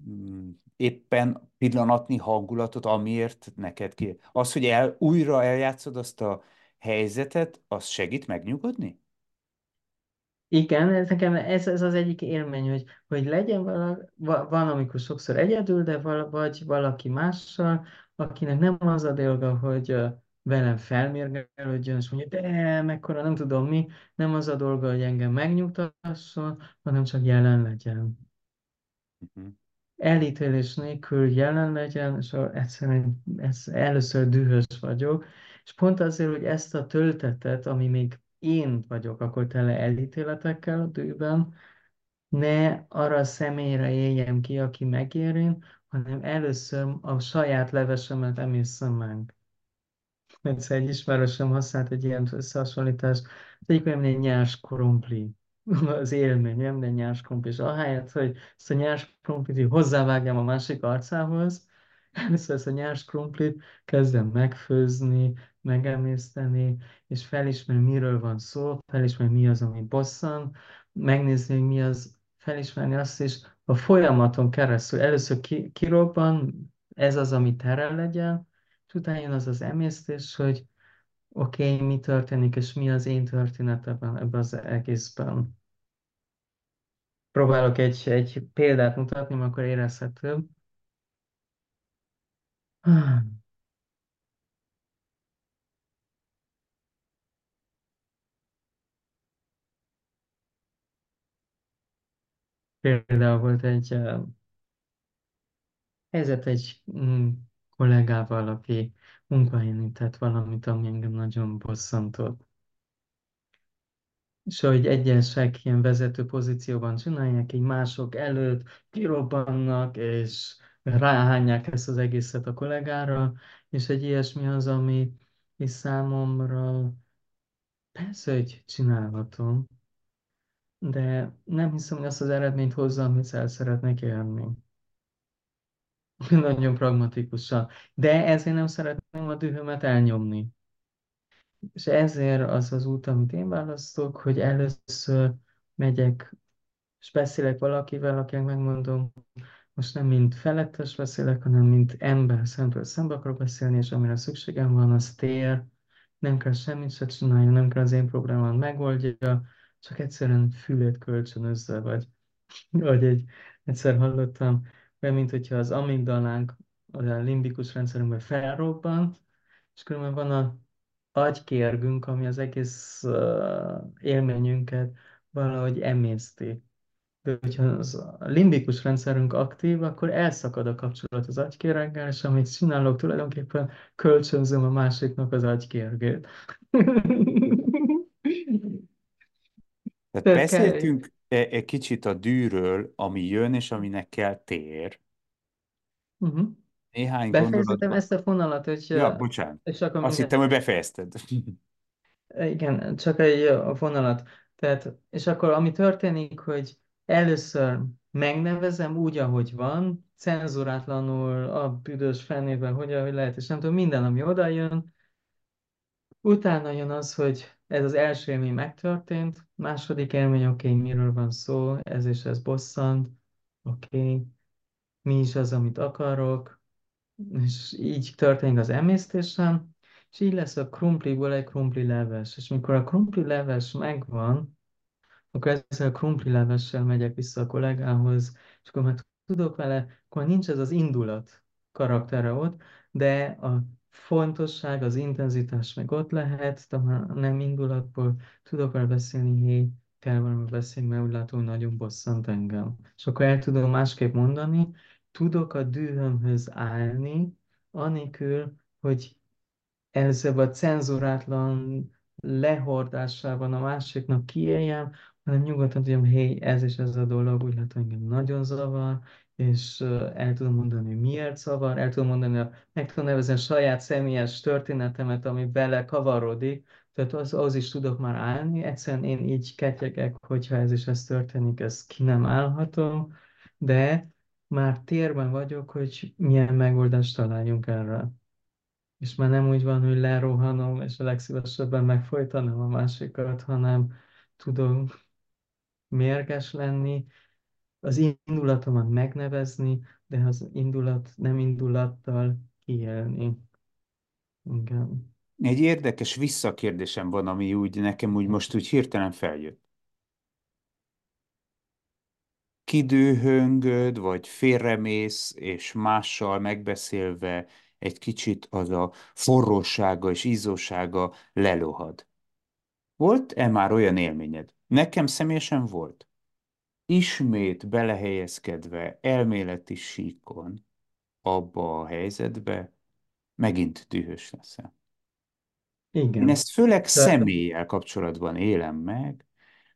mm, éppen pillanatnyi hangulatot, amiért neked ki. Az, hogy el, újra eljátszod azt a helyzetet, az segít megnyugodni? Igen, ez nekem ez, ez az egyik élmény, hogy, hogy legyen vala, va- van, amikor sokszor egyedül, de vala, vagy valaki mással, akinek nem az a dolga, hogy velem felmérgelődjön, és mondja, de mekkora, nem tudom mi, nem az a dolga, hogy engem megnyugtasson, hanem csak jelen legyen. Mhm. Elítélés nélkül jelen legyen, és egyszerűen ez, először dühös vagyok, és pont azért, hogy ezt a töltetet, ami még én vagyok, akkor tele elítéletekkel a dűben, ne arra a személyre éljem ki, aki megérint, hanem először a saját levesemet emészem meg. Egyszer egy ismerősöm használt egy ilyen összehasonlítást, egyik olyan, mint egy nyers krumpli. Az élmény, nem de nyers krumpli. És ahelyett, hogy ezt a nyers krumplit hozzávágjam a másik arcához, először ezt a nyers krumplit kezdem megfőzni, megemészteni, és felismerni, miről van szó, felismerni, mi az, ami bosszant, megnézni, mi az, felismerni azt is a folyamaton keresztül. Először ki, kirobban, ez az, ami terel legyen, és utána jön az az emésztés, hogy oké, okay, mi történik, és mi az én történetemben ebben az egészben. Próbálok egy, egy példát mutatni, akkor érezhető. Például volt egy uh, helyzet egy mm, kollégával, aki munkahelyen tett valamit, ami engem nagyon bosszantott. És hogy egyesek ilyen vezető pozícióban csinálják, így mások előtt kirobbannak, és ráhányják ezt az egészet a kollégára, és egy ilyesmi az, ami és számomra persze, hogy csinálhatom, de nem hiszem, hogy azt az eredményt hozza, amit el szeretnék érni. Nagyon pragmatikusan. De ezért nem szeretném a dühömet elnyomni. És ezért az az út, amit én választok, hogy először megyek, és beszélek valakivel, akinek megmondom, most nem mint felettes beszélek, hanem mint ember szemből szembe akarok beszélni, és amire szükségem van, az tér, nem kell semmit se csinálja, nem kell az én problémám megoldja, csak egyszerűen fülét kölcsönözze, vagy, vagy egy, egyszer hallottam, olyan, mint hogyha az amigdalánk, a limbikus rendszerünkben felrobban, és különben van a agykérgünk, ami az egész uh, élményünket valahogy emészti. De hogyha az limbikus rendszerünk aktív, akkor elszakad a kapcsolat az agykéreggel, és amit csinálok, tulajdonképpen kölcsönzöm a másiknak az agykérgét. Tehát beszéltünk e- egy kicsit a dűről, ami jön, és aminek kell tér. uh-huh. Néhány Befejezhetem gondolatban. ezt a fonalat, hogy, Ja, bocsánat. és akkor Azt hittem, mindjárt hogy befejezted. Igen, csak egy a vonalat. Tehát, és akkor ami történik, hogy először megnevezem úgy, ahogy van, cenzurátlanul, a büdös fenében, hogy ahogy lehet, és nem tudom, minden, ami oda jön. Utána jön az, hogy ez az első élmény megtörtént, második élmény, oké, okay, miről van szó, ez és ez bosszant, oké, okay, mi is az, amit akarok, és így történik az emésztésem, és így lesz a krumpliból egy krumpli leves. És mikor a krumpli leves megvan, akkor ezzel a krumpli levessel megyek vissza a kollégához, és akkor már tudok vele, akkor nincs ez az indulat karaktere ott, de a fontosság, az intenzitás meg ott lehet, de már nem indulatból tudok vele beszélni, hé, kell valami beszélni, mert úgy látom, nagyon bosszant engem. És akkor el tudom másképp mondani, tudok a dühömhöz állni, anélkül, hogy ezzel a cenzurátlan lehordásában a másiknak kiéljem, hanem nyugodtan tudjam, hé, ez és ez a dolog, úgy látom, engem nagyon zavar, és el tudom mondani, miért zavar, el tudom mondani, meg tudom nevezni a saját személyes történetemet, ami bele kavarodik, tehát az, az is tudok már állni, egyszerűen én így ketyegek, hogyha ez is ez történik, ezt ki nem állhatom, de már térben vagyok, hogy milyen megoldást találjunk erre. És már nem úgy van, hogy lerohanom, és a legszívesebben megfojtanám a másikat, hanem tudom mérges lenni, az indulatomat megnevezni, de az indulat nem indulattal kiélni. Igen. Egy érdekes visszakérdésem van, ami úgy nekem úgy most úgy hirtelen feljött. Kidőhöngöd, vagy félremész, és mással megbeszélve egy kicsit az a forrósága és ízósága lelohad. Volt-e már olyan élményed? Nekem személyesen volt. Ismét belehelyezkedve elméleti síkon abba a helyzetbe, megint dühös leszel. Én Igen. ezt főleg De, személlyel kapcsolatban élem meg,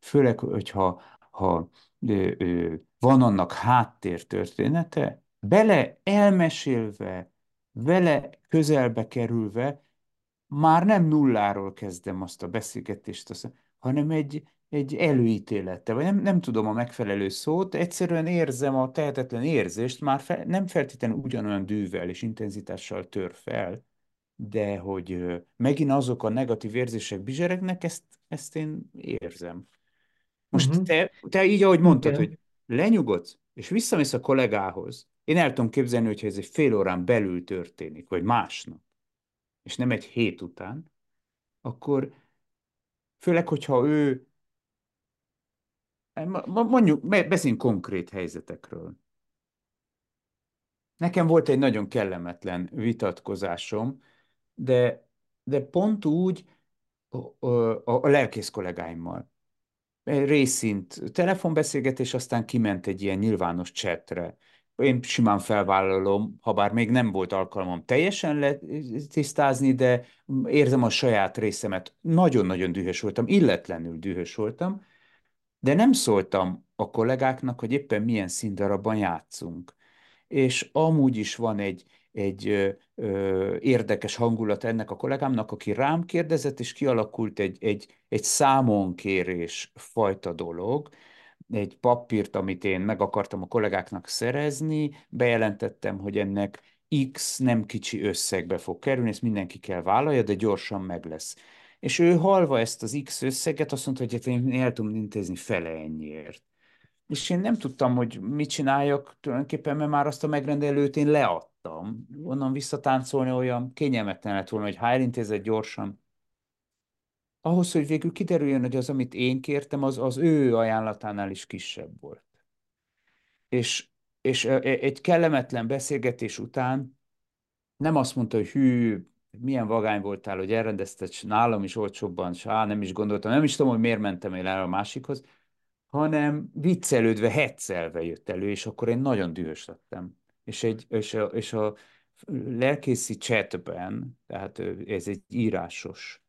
főleg, hogyha ha, ö, ö, van annak háttértörténete, bele elmesélve, vele közelbe kerülve, már nem nulláról kezdem azt a beszélgetést, azt, hanem egy, egy előítélete, vagy nem, nem tudom a megfelelő szót, egyszerűen érzem a tehetetlen érzést, már fe, nem feltétlenül ugyanolyan dűvel és intenzitással tör fel, de hogy megint azok a negatív érzések bizseregnek, ezt, ezt én érzem. Most Uh-huh. te, te így, ahogy mondtad, Igen. hogy lenyugodsz, és visszamész a kollégához, én el tudom képzelni, hogyha ez egy fél órán belül történik, vagy másnap, és nem egy hét után, akkor főleg, hogyha ő, mondjuk, be- beszéljünk konkrét helyzetekről. Nekem volt egy nagyon kellemetlen vitatkozásom, de, de pont úgy a, a, a lelkész kollégáimmal. Részint telefonbeszélgetés, aztán kiment egy ilyen nyilvános chatre. Én simán felvállalom, ha bár még nem volt alkalmam teljesen letisztázni, de érzem a saját részemet. Nagyon-nagyon dühös voltam, illetlenül dühös voltam, de nem szóltam a kollégáknak, hogy éppen milyen színdarabban játszunk és amúgy is van egy, egy ö, ö, érdekes hangulat ennek a kollégámnak, aki rám kérdezett, és kialakult egy, egy, egy számonkérés fajta dolog, egy papírt, amit én meg akartam a kollégáknak szerezni, bejelentettem, hogy ennek X nem kicsi összegbe fog kerülni, ezt mindenki kell vállalja, de gyorsan meg lesz. És ő halva ezt az X összeget, azt mondta, hogy hát én el tudom intézni fele ennyiért. És én nem tudtam, hogy mit csináljak tulajdonképpen, mert már azt a megrendelőt én leadtam. Onnan visszatáncolni olyan kényelmetlen lett volna, hogy ha elintézett gyorsan. Ahhoz, hogy végül kiderüljön, hogy az, amit én kértem, az az ő ajánlatánál is kisebb volt. És, és egy kellemetlen beszélgetés után nem azt mondta, hogy hű, milyen vagány voltál, hogy elrendezted, nálam is olcsóbban, s á, nem is gondoltam, nem is tudom, hogy miért mentem el el a másikhoz, hanem viccelődve, heccelve jött elő, és akkor én nagyon dühös lettem. És, egy, és, a, és a lelkészi chatben, tehát ez egy írásos,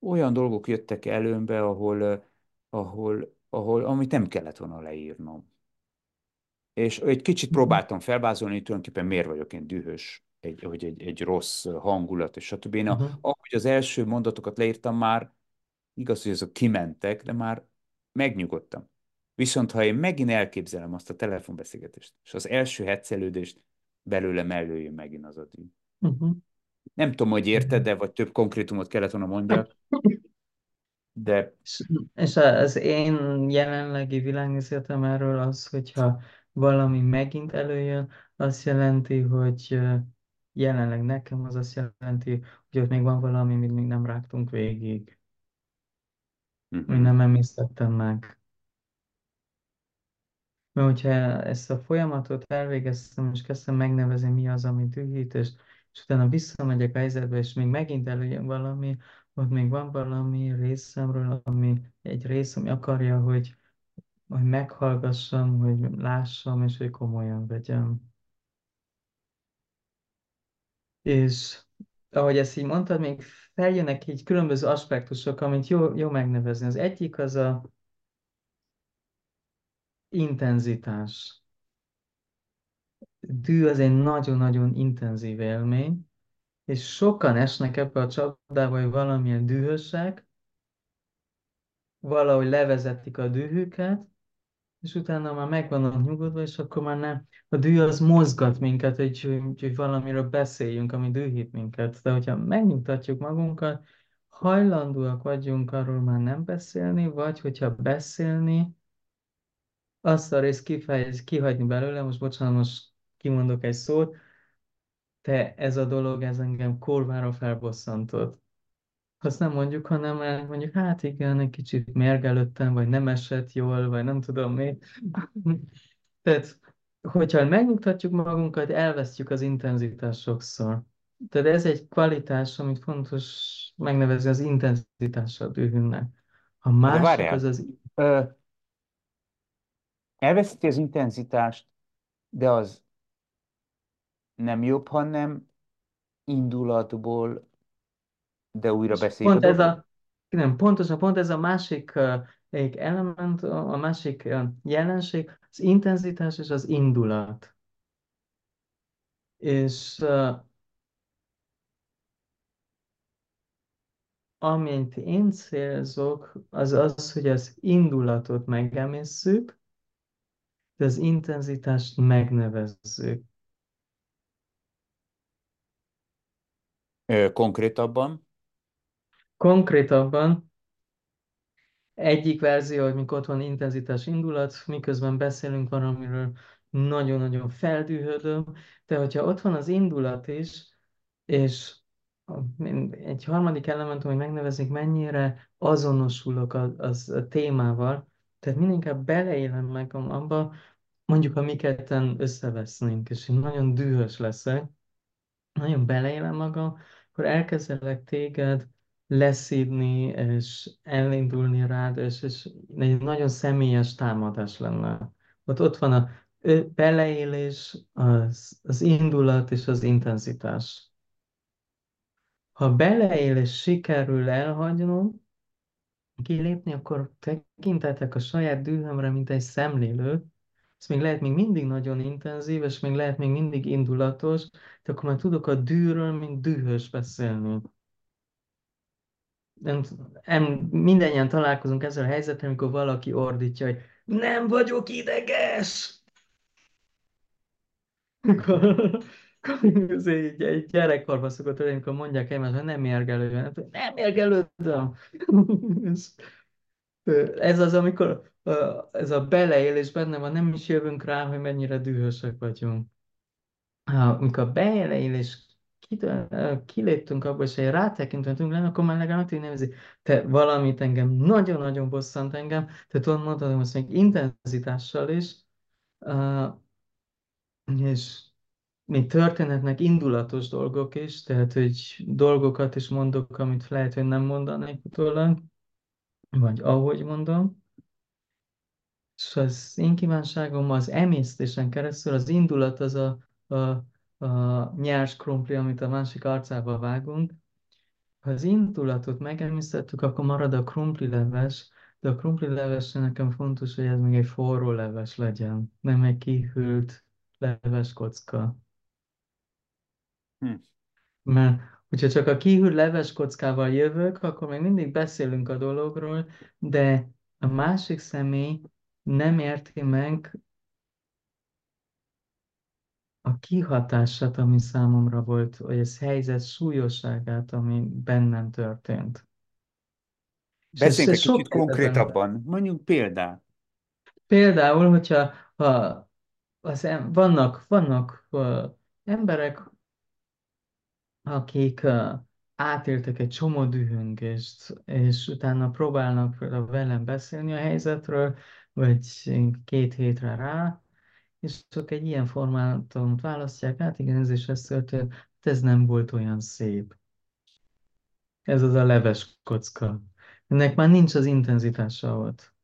olyan dolgok jöttek előmbe, ahol, ahol, ahol, amit nem kellett volna leírnom. És egy kicsit Uh-huh. próbáltam felvázolni, hogy tulajdonképpen miért vagyok én dühös, egy, hogy egy, egy rossz hangulat, és stb. Én a, Uh-huh. ahogy az első mondatokat leírtam már, Igaz, hogy azok kimentek, de már megnyugodtam. Viszont ha én megint elképzelem azt a telefonbeszélgetést, és az első hetszelődést belőlem előjön megint az a dű. Uh-huh. Nem tudom, hogy érted, de vagy több konkrétumot kellett volna mondjak, de És, az én jelenlegi világnézetem erről az, hogyha valami megint előjön, azt jelenti, hogy jelenleg nekem az azt jelenti, hogy ott még van valami, amit még nem rágtunk végig, még uh-huh, nem emésztettem meg. Mert hogyha ezt a folyamatot elvégeztem, és kezdtem megnevezni, mi az, ami dühít, és, és utána visszamegyek a helyzetbe, és még megint előjön valami, ott még van valami részemről, ami egy rész, ami akarja, hogy, hogy meghallgassam, hogy lássam, és hogy komolyan vegyem. És ahogy ezt így mondtad, még feljönnek így különböző aspektusok, amit jó, jó megnevezni. Az egyik az a intenzitás. Dű az egy nagyon-nagyon intenzív élmény, és sokan esnek ebbe a csapdába, hogy valamilyen dühösek, valahogy levezetik a dühüket, és utána már meg vannak nyugodva, és akkor már nem. A düh az mozgat minket, hogy, hogy, hogy valamiről beszéljünk, ami dühít minket. De hogyha megnyugtatjuk magunkat, hajlandóak vagyunk arról már nem beszélni, vagy hogyha beszélni, azt a részt kifejez, kihagyni belőle, most bocsánat, most kimondok egy szót, te ez a dolog, ez engem kurvára felbosszantott. Azt nem mondjuk, hanem el- mondjuk, hát igen, egy kicsit mérgelődtem, vagy nem esett jól, vagy nem tudom mi. Tehát, hogyha megnyugtatjuk magunkat, elvesztjük az intenzitást sokszor. Tehát ez egy kvalitás, amit fontos megnevezni az intenzitása a dühünknek. A másik az az, ö, elveszíti az intenzitást, de az nem jobb, hanem indulatból, de újra és beszéljük a pont ez dolgot? a, nem, pontosan pont ez a másik egyik element, a másik jelenség, az intenzitás és az indulat. És Amint én célzok, az az, hogy az indulatot megemészszük, de az intenzitást megnevezzük. Konkrétabban? Konkrétabban egyik verzió, hogy mikor ott van intenzitás indulat, miközben beszélünk valamiről, nagyon-nagyon feldühödöm, de hogyha ott van az indulat is, és egy harmadik elementum, hogy megnevezik, mennyire azonosulok az, az a témával, tehát mindenképp beleélem meg abba, mondjuk, ha mi ketten összevesznénk, és én nagyon dühös leszek, nagyon beleélem magam, akkor elkezdelek téged leszídni, és elindulni rád, és, és egy nagyon személyes támadás lenne. Ott, ott van a beleélés, az, az indulat és az intenzitás. Ha beleélés sikerül elhagynom, kilépni, akkor tekintetek a saját dühömre, mint egy szemlélő, ez még lehet még mindig nagyon intenzív, és még lehet még mindig indulatos, de akkor már tudok a dűről, mint dühös beszélni. Nem, nem, mindannyian találkozunk ezzel a helyzettel, amikor valaki ordítja, hogy nem vagyok ideges! Ez egy, egy gyerekkorban szokott történni, amikor mondják egymásra, hogy nem érgelődöm. Nem érgelődöm! Ez az, amikor ez a beleélés benne van, nem is jövünk rá, hogy mennyire dühösek vagyunk. Amikor a beleélés kiléptünk abból, és egy rátekintünk lenni, akkor már legalább tudjuk nevezi, te valamit engem nagyon-nagyon bosszant engem, te tudod mondani, hogy még intenzitással is, és még történetnek indulatos dolgok is, tehát hogy dolgokat is mondok, amit lehet, hogy nem mondanék utólag, vagy ahogy mondom, és az én kívánságom az emésztésen keresztül, az indulat az a, a, a nyers krumpli, amit a másik arcába vágunk. Ha az indulatot megemésztettük, akkor marad a krumpli leves, de a krumpli leves nekem fontos, hogy ez még egy forró leves legyen, nem egy kihűlt leves kocka. Hm. Mert hogyha csak a kihűlt leves kockával jövök, akkor még mindig beszélünk a dologról, de a másik személy nem érti meg a kihatását, ami számomra volt, vagy ez helyzet súlyosságát, ami bennem történt. Beszéljünk egy kicsit konkrétabban. Mondjuk példát. Például, hogyha ha az, em- vannak, vannak uh, emberek, akik uh, átéltek egy csomó dühöngést, és utána próbálnak velem beszélni a helyzetről, vagy két hétre rá, és csak egy ilyen formátumot választják, hát igen, ez is ez történt, hát ez nem volt olyan szép. Ez az a leves kocka. Ennek már nincs az intenzitása ott.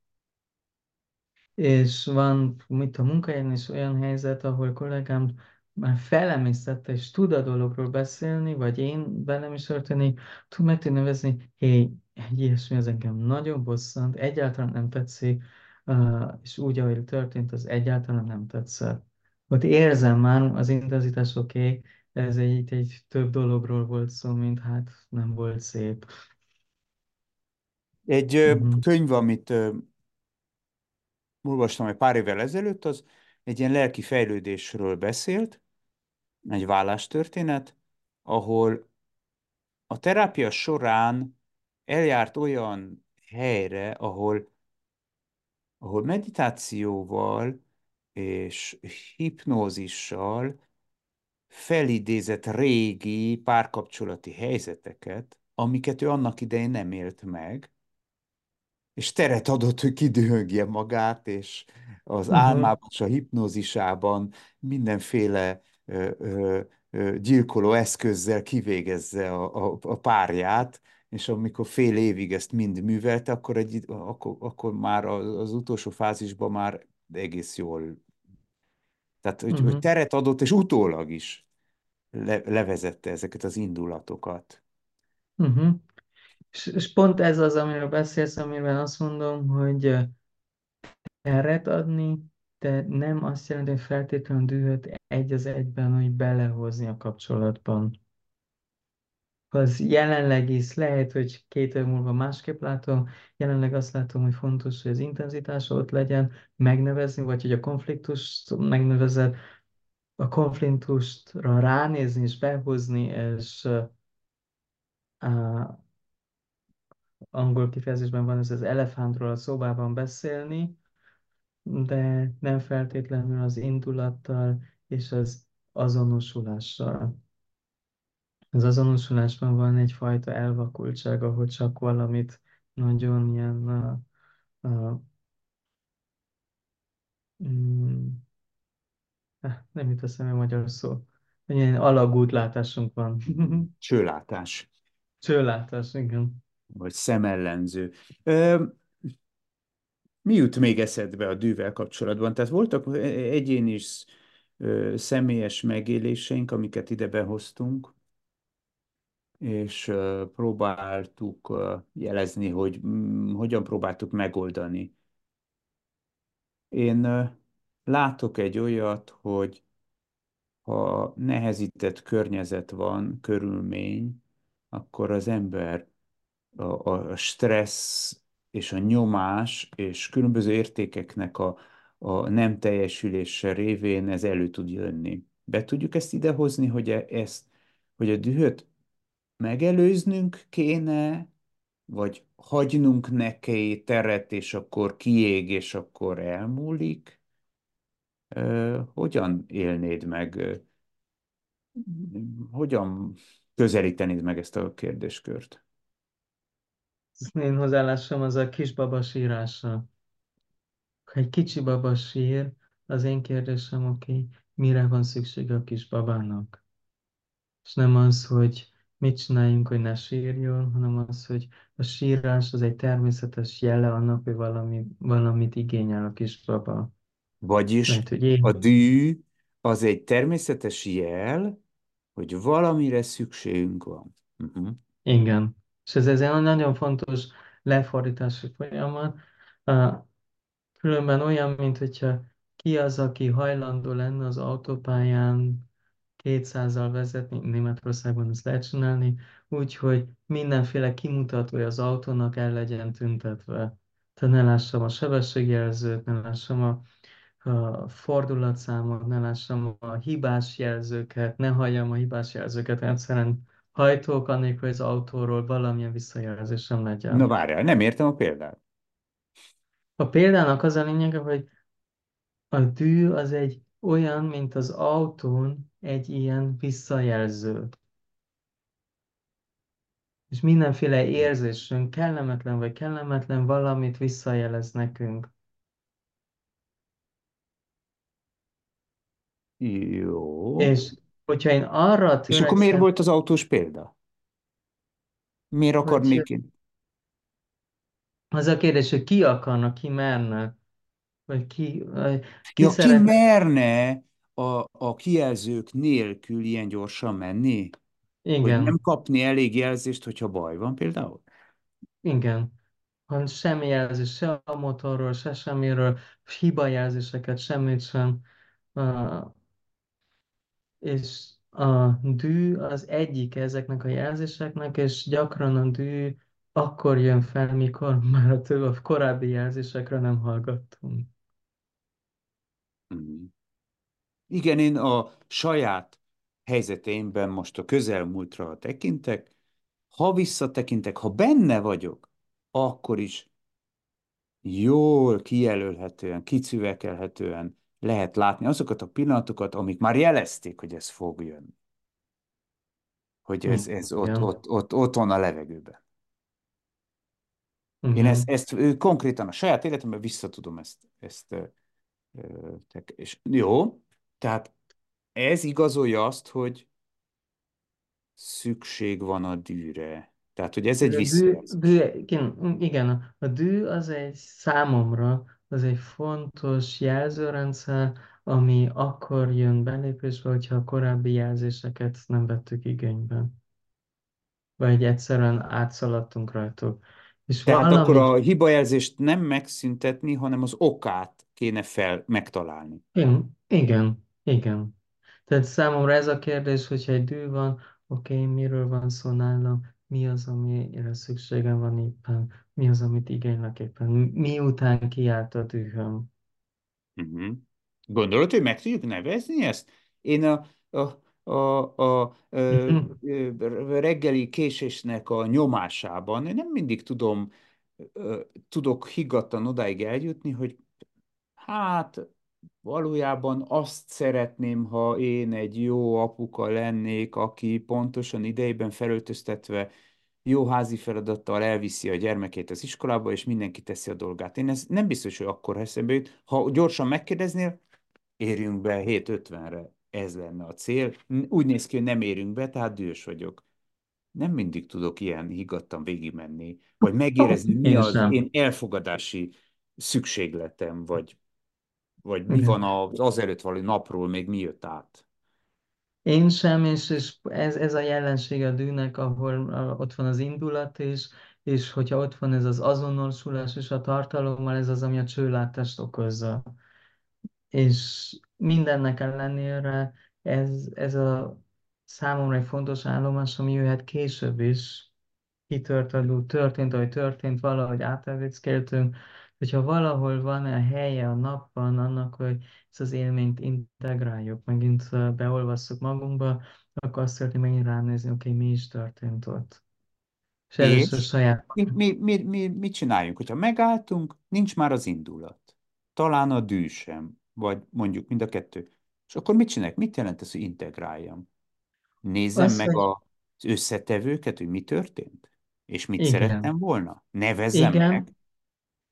És van, mit a munkahelyen is olyan helyzet, ahol kollégám már felemésztette, és tud a dologról beszélni, vagy én velem is történik, tud meg tud nevezni, hé, egy ilyesmi az engem nagyon bosszant, egyáltalán nem tetszik, és úgy, ahogy történt, az egyáltalán nem tetszett. Ott érzem már az intenzitás, oké, okay, ez egy, egy több dologról volt szó, mint hát nem volt szép. Egy Uh-huh. könyv, amit olvastam egy pár évvel ezelőtt, az egy ilyen lelki fejlődésről beszélt, egy vállástörténet, ahol a terápia során eljárt olyan helyre, ahol, ahol meditációval és hipnózissal felidézett régi párkapcsolati helyzeteket, amiket ő annak idején nem élt meg, és teret adott, hogy kidühögje magát, és az Uh-huh. álmában és a hipnózisában mindenféle ö, ö, ö, gyilkoló eszközzel kivégezze a, a, a párját, és amikor fél évig ezt mind művelte, akkor, egy, akkor, akkor már az, utolsó fázisban már egész jól. Tehát, hogy, hogy Uh-huh. teret adott, és utólag is le, levezette ezeket az indulatokat. Uh-huh. És, és pont ez az, amiről beszélsz, amiben azt mondom, hogy teret adni, de nem azt jelenti, hogy feltétlenül dühöt egy az egyben, hogy belehozni a kapcsolatban. Az jelenleg is lehet, hogy két év múlva másképp látom, jelenleg azt látom, hogy fontos, hogy az intenzitás ott legyen, megnevezni, vagy hogy a konfliktust megnevezed, a konfliktusra ránézni és behozni, és a angol kifejezésben van ez az elefántról a szobában beszélni, de nem feltétlenül az indulattal és az azonosulással. Az azonosulásban van egyfajta elvakultság, ahol csak valamit nagyon ilyen a, a, mm, eh, nem jut eszembe magyar szó. Ilyen alagútlátásunk van. Csőlátás, Csőlátás, igen. vagy szemellenző. Ö, mi jut még eszedbe a dűvel kapcsolatban? Tehát voltak egyéni is ö, személyes megéléseink, amiket ide behoztunk, és próbáltuk jelezni, hogy mm, hogyan próbáltuk megoldani. Én látok egy olyat, hogy ha nehezített környezet van, körülmény, akkor az ember a, a stressz és a nyomás és különböző értékeknek a, a nem teljesülése révén ez elő tud jönni. Be tudjuk ezt idehozni, hogy e- ezt, hogy a dühöt megelőznünk kéne, vagy hagynunk neki teret, és akkor kiég, és akkor elmúlik? Hogyan élnéd meg, hogyan közelítenéd meg ezt a kérdéskört? Én hozzáállásom az a kisbaba sírása. Egy kicsi baba sír, az én kérdésem, oké, okay, mire van szüksége a kisbabának? És nem az, hogy mit csináljunk, hogy ne sírjon, hanem az, hogy a sírás az egy természetes jele annak, hogy valami, valamit igényel a kisbaba. Vagyis Lehet, hogy a én, dű az egy természetes jel, hogy valamire szükségünk van. Uh-huh. igen. És ez, ez egy nagyon fontos lefordítási folyamat. Különben olyan, mint hogyha ki az, aki hajlandó lenne az autópályán 200-al vezetni, Németországban ezt lehet csinálni, úgyhogy mindenféle kimutatója az autónak el legyen tüntetve. Tehát ne lássam a sebességjelzőt, ne lássam a, a fordulatszámot, ne lássam a hibás jelzőket, ne halljam a hibás jelzőket, egyszerűen hajtók, anélkül, hogy az autóról valamilyen visszajelzésem Na legyen. várjál, nem értem a példát. A példának az a lényege, hogy A dű az egy olyan, mint az autón egy ilyen visszajelző. És mindenféle érzésünk, kellemetlen vagy kellemetlen, valamit visszajelez nekünk. Jó. És hogyha én arra És akkor miért törekszem, volt az autós példa? Miért akarnék én? az a kérdés, hogy ki akarna, ki merne, vagy ki, vagy ki Ja, ki szeretne, merne a, a kijelzők nélkül ilyen gyorsan menni? Hogy nem igen, kapni elég jelzést, hogyha baj van például? igen, ha semmi jelzés, se a motorról, se semmiről, hibajelzéseket, semmit sem, és a dű az egyik ezeknek a jelzéseknek, és gyakran a dű akkor jön fel, mikor már a több a korábbi jelzésekre nem hallgattunk. Mhm. Igen, én a saját helyzeteimben most a közelmúltra tekintek, ha visszatekintek, ha benne vagyok, akkor is jól kijelölhetően, kicüvekelhetően lehet látni azokat a pillanatokat, amik már jelezték, hogy ez fog jönni. Hogy ez, ez ott, Igen, ott, ott, ott van a levegőben. Én ezt, igen. ezt ö, konkrétan a saját életemben vissza tudom ezt, ezt tek- és jó, tehát ez igazolja azt, hogy szükség van a dűre. Tehát, hogy ez egy A dű, igen, igen, a dű az egy számomra, az egy fontos jelzőrendszer, ami akkor jön belépésbe, hogyha a korábbi jelzéseket nem vettük igénybe, vagy egyszerűen átszaladtunk rajtuk. És Tehát akkor valami a hibajelzést nem megszüntetni, hanem az okát kéne fel megtalálni. Igen, igen, igen. Tehát számomra ez a kérdés, hogyha egy dű van, oké, okay, miről van szó nálam, mi az, amire szükségem van éppen, mi az, amit igénylek éppen, miután kiállt a dühöm. Uh-huh. Gondolod, hogy meg tudjuk nevezni ezt? Én a, a a, a, ö, reggeli késésnek a nyomásában. Én nem mindig tudom, tudok higgadtan odáig eljutni, hogy hát valójában azt szeretném, ha én egy jó apuka lennék, aki pontosan idejében felöltöztetve jó házi feladattal elviszi a gyermekét az iskolába, és mindenki teszi a dolgát. Én ez nem biztos, hogy akkor eszembe jut. Ha gyorsan megkérdeznél, érjünk be 7.50-re, ez lenne a cél. Úgy néz ki, hogy nem érünk be, tehát dühös vagyok. Nem mindig tudok ilyen higgadtan végigmenni, vagy megérezni, mi az én elfogadási szükségletem, vagy, vagy mi van Igen. az azelőtt való napról, még mi jött át. Én sem, és, és ez, ez a jelenség a dűnek, ahol a, ott van az indulat is, és hogyha ott van ez az azonosulás és a tartalommal, ez az, ami a csőlátást okozza. És mindennek ellenére ez, ez a számomra egy fontos állomás, ami jöhet később is, kitört alul, történt, ahogy történt, valahogy átevéckéltünk, hogyha valahol van a helye a napban annak, hogy ezt az élményt integráljuk, megint beolvasszuk magunkba, akkor azt szeretném megint ránézni, oké, okay, mi is történt ott. És És saját. mi, mi, mi, mi, mit csináljunk? Hogyha megálltunk, nincs már az indulat. Talán a dű sem, vagy mondjuk mind a kettő. És akkor mit csináljuk? Mit jelent ez, hogy integráljam? Nézzem Az, meg hogy az összetevőket, hogy mi történt? És mit szerettem igen, volna? Nevezzem meg?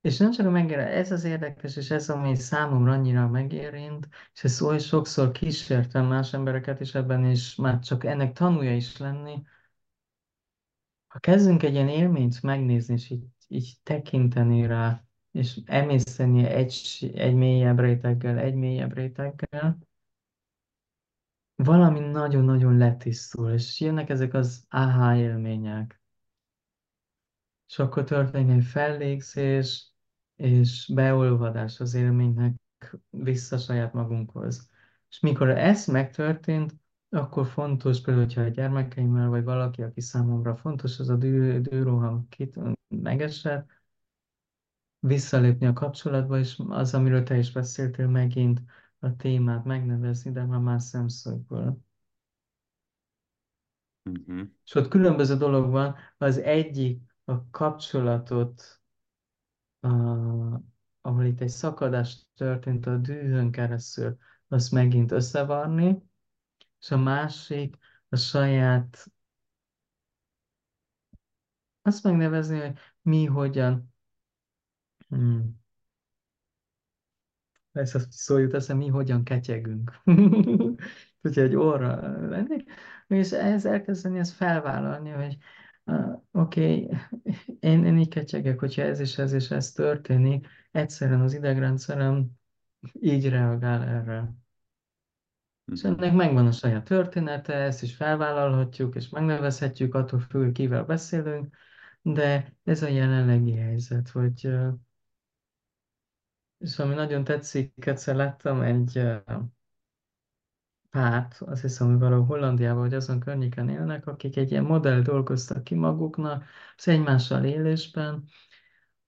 És nem csak a megérint, ez az érdekes, és ez, ami számomra annyira megérint, és ez oly sokszor kísértem más embereket is ebben, és már csak ennek tanulja is lenni, ha kezdünk egy ilyen élményt megnézni, és így, így tekinteni rá, és emészteni egy, egy mélyebb réteggel, egy mélyebb réteggel, valami nagyon-nagyon letisztul, és jönnek ezek az aha élmények. És akkor történik egy fellégzés, és beolvadás az élménynek vissza saját magunkhoz. És mikor ez megtörtént, akkor fontos, például, hogyha a gyermekeimmel, vagy valaki, aki számomra fontos, az a dű, dűroham kit, megesett, visszalépni a kapcsolatba, és az, amiről te is beszéltél, megint a témát megnevezni, de már más szemszögből. Uh-huh. És ott különböző dolog van, az egyik a kapcsolatot ahol itt egy szakadás történt a dűhön keresztül, azt megint összevarni, és a másik a saját, azt megnevezni, hogy mi hogyan, hmm, ez azt szó jut eszem, mi hogyan ketyegünk. Hogyha egy óra lenni, és ehhez elkezdeni ezt felvállalni, hogy oké, okay, én, én így ketyegek, hogyha ez és ez és ez történik, egyszerűen az idegrendszerem így reagál erre. És Uh-huh. ennek megvan a saját története, ezt is felvállalhatjuk, és megnevezhetjük, attól függ, kivel beszélünk, de ez a jelenlegi helyzet, hogy, és ami nagyon tetszik, egyszer láttam egy párt, azt hiszem, hogy valahol Hollandiában, vagy azon környéken élnek, akik egy ilyen modell dolgoztak ki maguknak, az egymással élésben,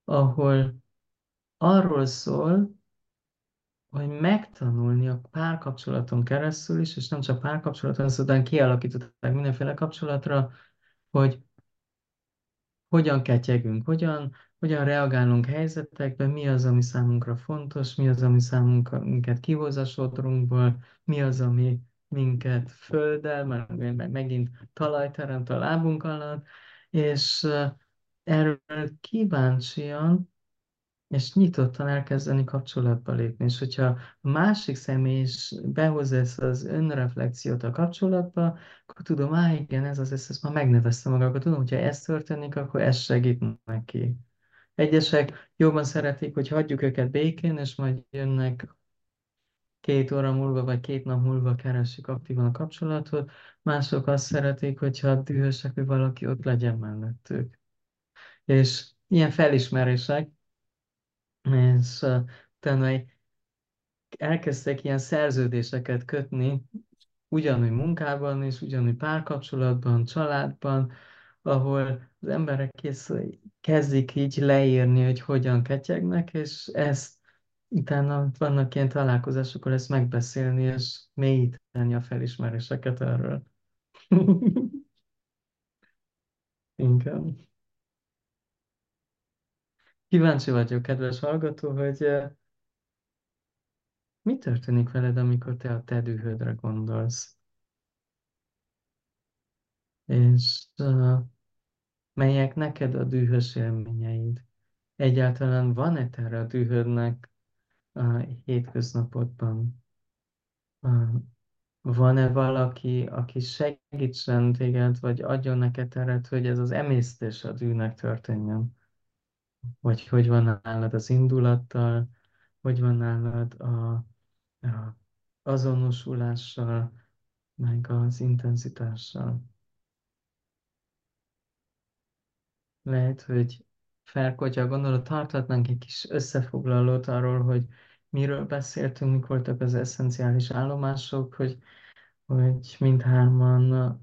ahol arról szól, hogy megtanulni a párkapcsolaton keresztül is, és nem csak párkapcsolaton, azután kialakították mindenféle kapcsolatra, hogy hogyan ketyegünk, hogyan, hogyan reagálunk helyzetekben, mi az, ami számunkra fontos, mi az, ami számunkra, minket kihoz a sodrunkból, mi az, ami minket földel, mert meg megint talajt teremt a lábunk alatt, és eh, erről kíváncsian és nyitottan elkezdeni kapcsolatba lépni. És hogyha a másik személy is behozza ezt az önreflexiót a kapcsolatba, akkor tudom, á, igen, ez az, ezt, ezt már megneveztem magam, akkor tudom, hogyha ez történik, akkor ez segít neki. Egyesek jobban szeretik, hogy hagyjuk őket békén, és majd jönnek két óra múlva, vagy két nap múlva keresik aktívan a kapcsolatot. Mások azt szeretik, hogyha dühösek, hogy valaki ott legyen mellettük. És ilyen felismerések, és utána elkezdtek ilyen szerződéseket kötni, ugyanúgy munkában és ugyanúgy párkapcsolatban, családban, ahol az emberek kész, kezdik így leírni, hogy hogyan ketyegnek, és ezt utána vannak ilyen találkozások, akkor ezt megbeszélni, és mélyíteni a felismeréseket erről. Igen. Kíváncsi vagyok, kedves hallgató, hogy mi történik veled, amikor te a te dühödre gondolsz, és melyek neked a dühös élményeid? Egyáltalán van-e tere a dühödnek a hétköznapodban? Van-e valaki, aki segítsen téged, vagy adjon neked teret, hogy ez az emésztés a dűnek történjen? Vagy hogy van nálad az indulattal, hogy van nálad a, a azonosulással, meg az intenzitással. Lehet, hogy felkotya gondolod, tarthatnánk egy kis összefoglalót arról, hogy miről beszéltünk, mik voltak az eszenciális állomások, hogy, hogy mindhárman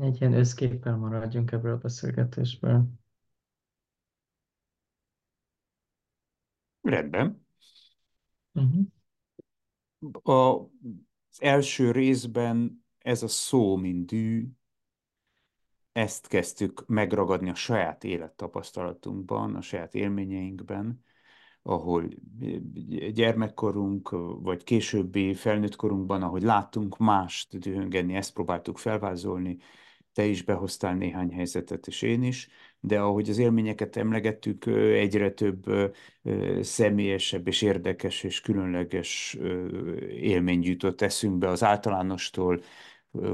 egy ilyen összképpel maradjunk ebből a beszélgetésből. Rendben. Uh-huh. A, az első részben ez a szó, mint dű, ezt kezdtük megragadni a saját élettapasztalatunkban, a saját élményeinkben, ahol gyermekkorunk, vagy későbbi felnőtt korunkban, ahogy láttunk mást dühöngeni, ezt próbáltuk felvázolni, te is behoztál néhány helyzetet, és én is, de ahogy az élményeket emlegettük, egyre több személyesebb és érdekes és különleges élmény jutott eszünkbe az általánostól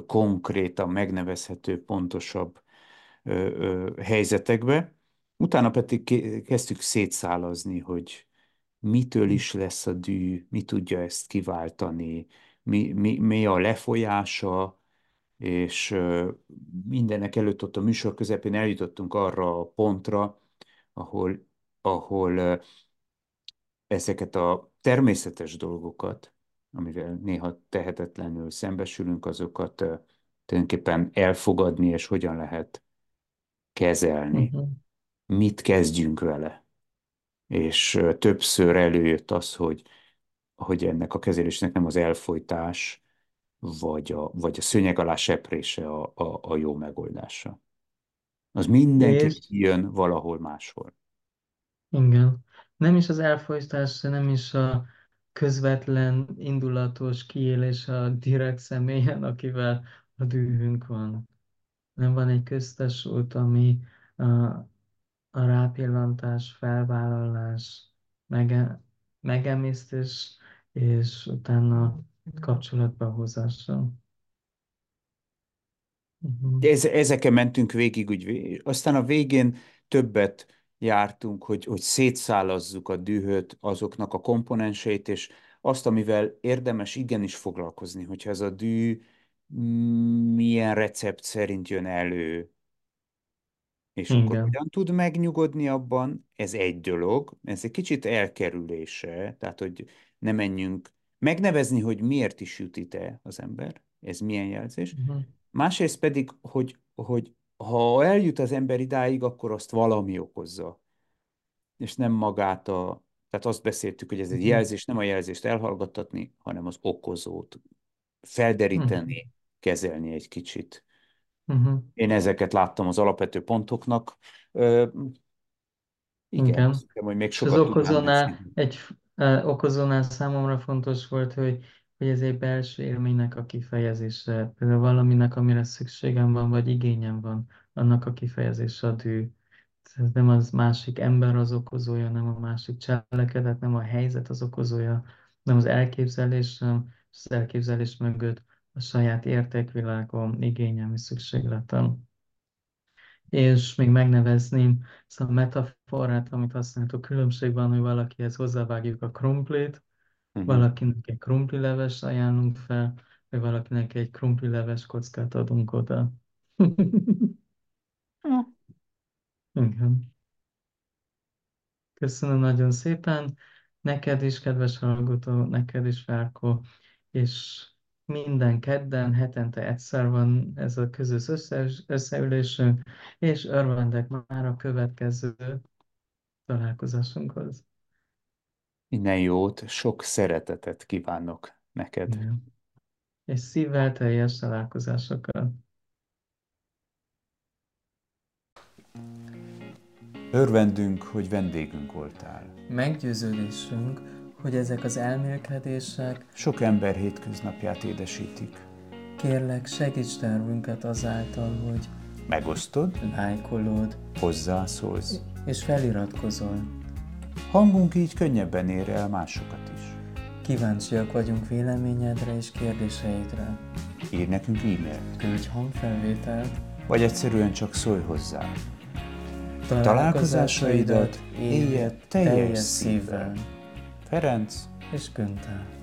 konkrétan megnevezhető, pontosabb helyzetekbe. Utána pedig kezdtük szétszálazni, hogy mitől is lesz a dű, mi tudja ezt kiváltani, mi, mi, mi a lefolyása, és mindenek előtt ott a műsor közepén eljutottunk arra a pontra, ahol, ahol ezeket a természetes dolgokat, amivel néha tehetetlenül szembesülünk, azokat tulajdonképpen elfogadni, és hogyan lehet kezelni. Uh-huh. Mit kezdjünk vele? És többször előjött az, hogy, hogy ennek a kezelésnek nem az elfolytás, vagy a, vagy a szőnyeg alá seprése a, a, a jó megoldása. Az mindenki És jön valahol máshol. igen, nem is az elfolytás, nem is a közvetlen, indulatos kiélés a direkt személyen, akivel a dühünk van. Nem van egy köztes út, ami a, a rápillantás, felvállalás, mege, megemésztés, és utána kapcsolatba hozása. Uh-huh. Ez, ezeken mentünk végig, úgy, aztán a végén többet jártunk, hogy, hogy szétszálazzuk a dühöt, azoknak a komponenseit, és azt, amivel érdemes igenis foglalkozni, hogyha ez a dű milyen recept szerint jön elő, és akkor Igen. hogyan tud megnyugodni abban? Ez egy dolog, ez egy kicsit elkerülése, tehát hogy ne menjünk megnevezni, hogy miért is jut ide az ember, ez milyen jelzés. Uh-huh. Másrészt pedig, hogy, hogy ha eljut az ember idáig, akkor azt valami okozza, és nem magát a... Tehát azt beszéltük, hogy ez egy Uh-huh. jelzés, nem a jelzést elhallgattatni, hanem az okozót Uh-huh. felderíteni, kezelni egy kicsit. Uh-huh. Én ezeket láttam az alapvető pontoknak. Ö, igen, Igen. hiszem, hogy még az sokat tudnám okozónál, egy okozónál számomra fontos volt, hogy, hogy ez egy belső élménynek a kifejezése. Például valaminek, amire szükségem van, vagy igényem van, annak a kifejezése a dű. Ez nem az másik ember az okozója, nem a másik cselekedet, nem a helyzet az okozója, nem az elképzelés, nem az elképzelés mögött a saját értékvilágom, igényem és szükségletem. És még megnevezném ezt a metaforát, amit használtuk, különbség van, hogy valakihez hozzávágjuk a krumplit, Uh-huh. valakinek egy krumplileves ajánlunk fel, vagy valakinek egy krumplileves kockát adunk oda. Igen. Köszönöm nagyon szépen. Neked is, kedves hallgató, neked is, Várko, és minden kedden, hetente egyszer van ez a közös össze, összeülésünk, és örvendek már a következő találkozásunkhoz. Minden jót, sok szeretetet kívánok neked. Igen. És szívvel teljes találkozásokat. Örvendünk, hogy vendégünk voltál. Meggyőződésünk, hogy ezek az elmélkedések Sok ember hétköznapját édesítik. kérlek segíts tervünket azáltal, hogy Megosztod, lájkolod hozzászólsz. és feliratkozol. Hangunk így könnyebben ér el másokat is. Kíváncsiak vagyunk véleményedre és kérdéseidre. Írj nekünk e-mailt, Küldj hangfelvételt, vagy egyszerűen csak szólj hozzá. Találkozásaidat élje teljes szívvel. Ferenc és Günther.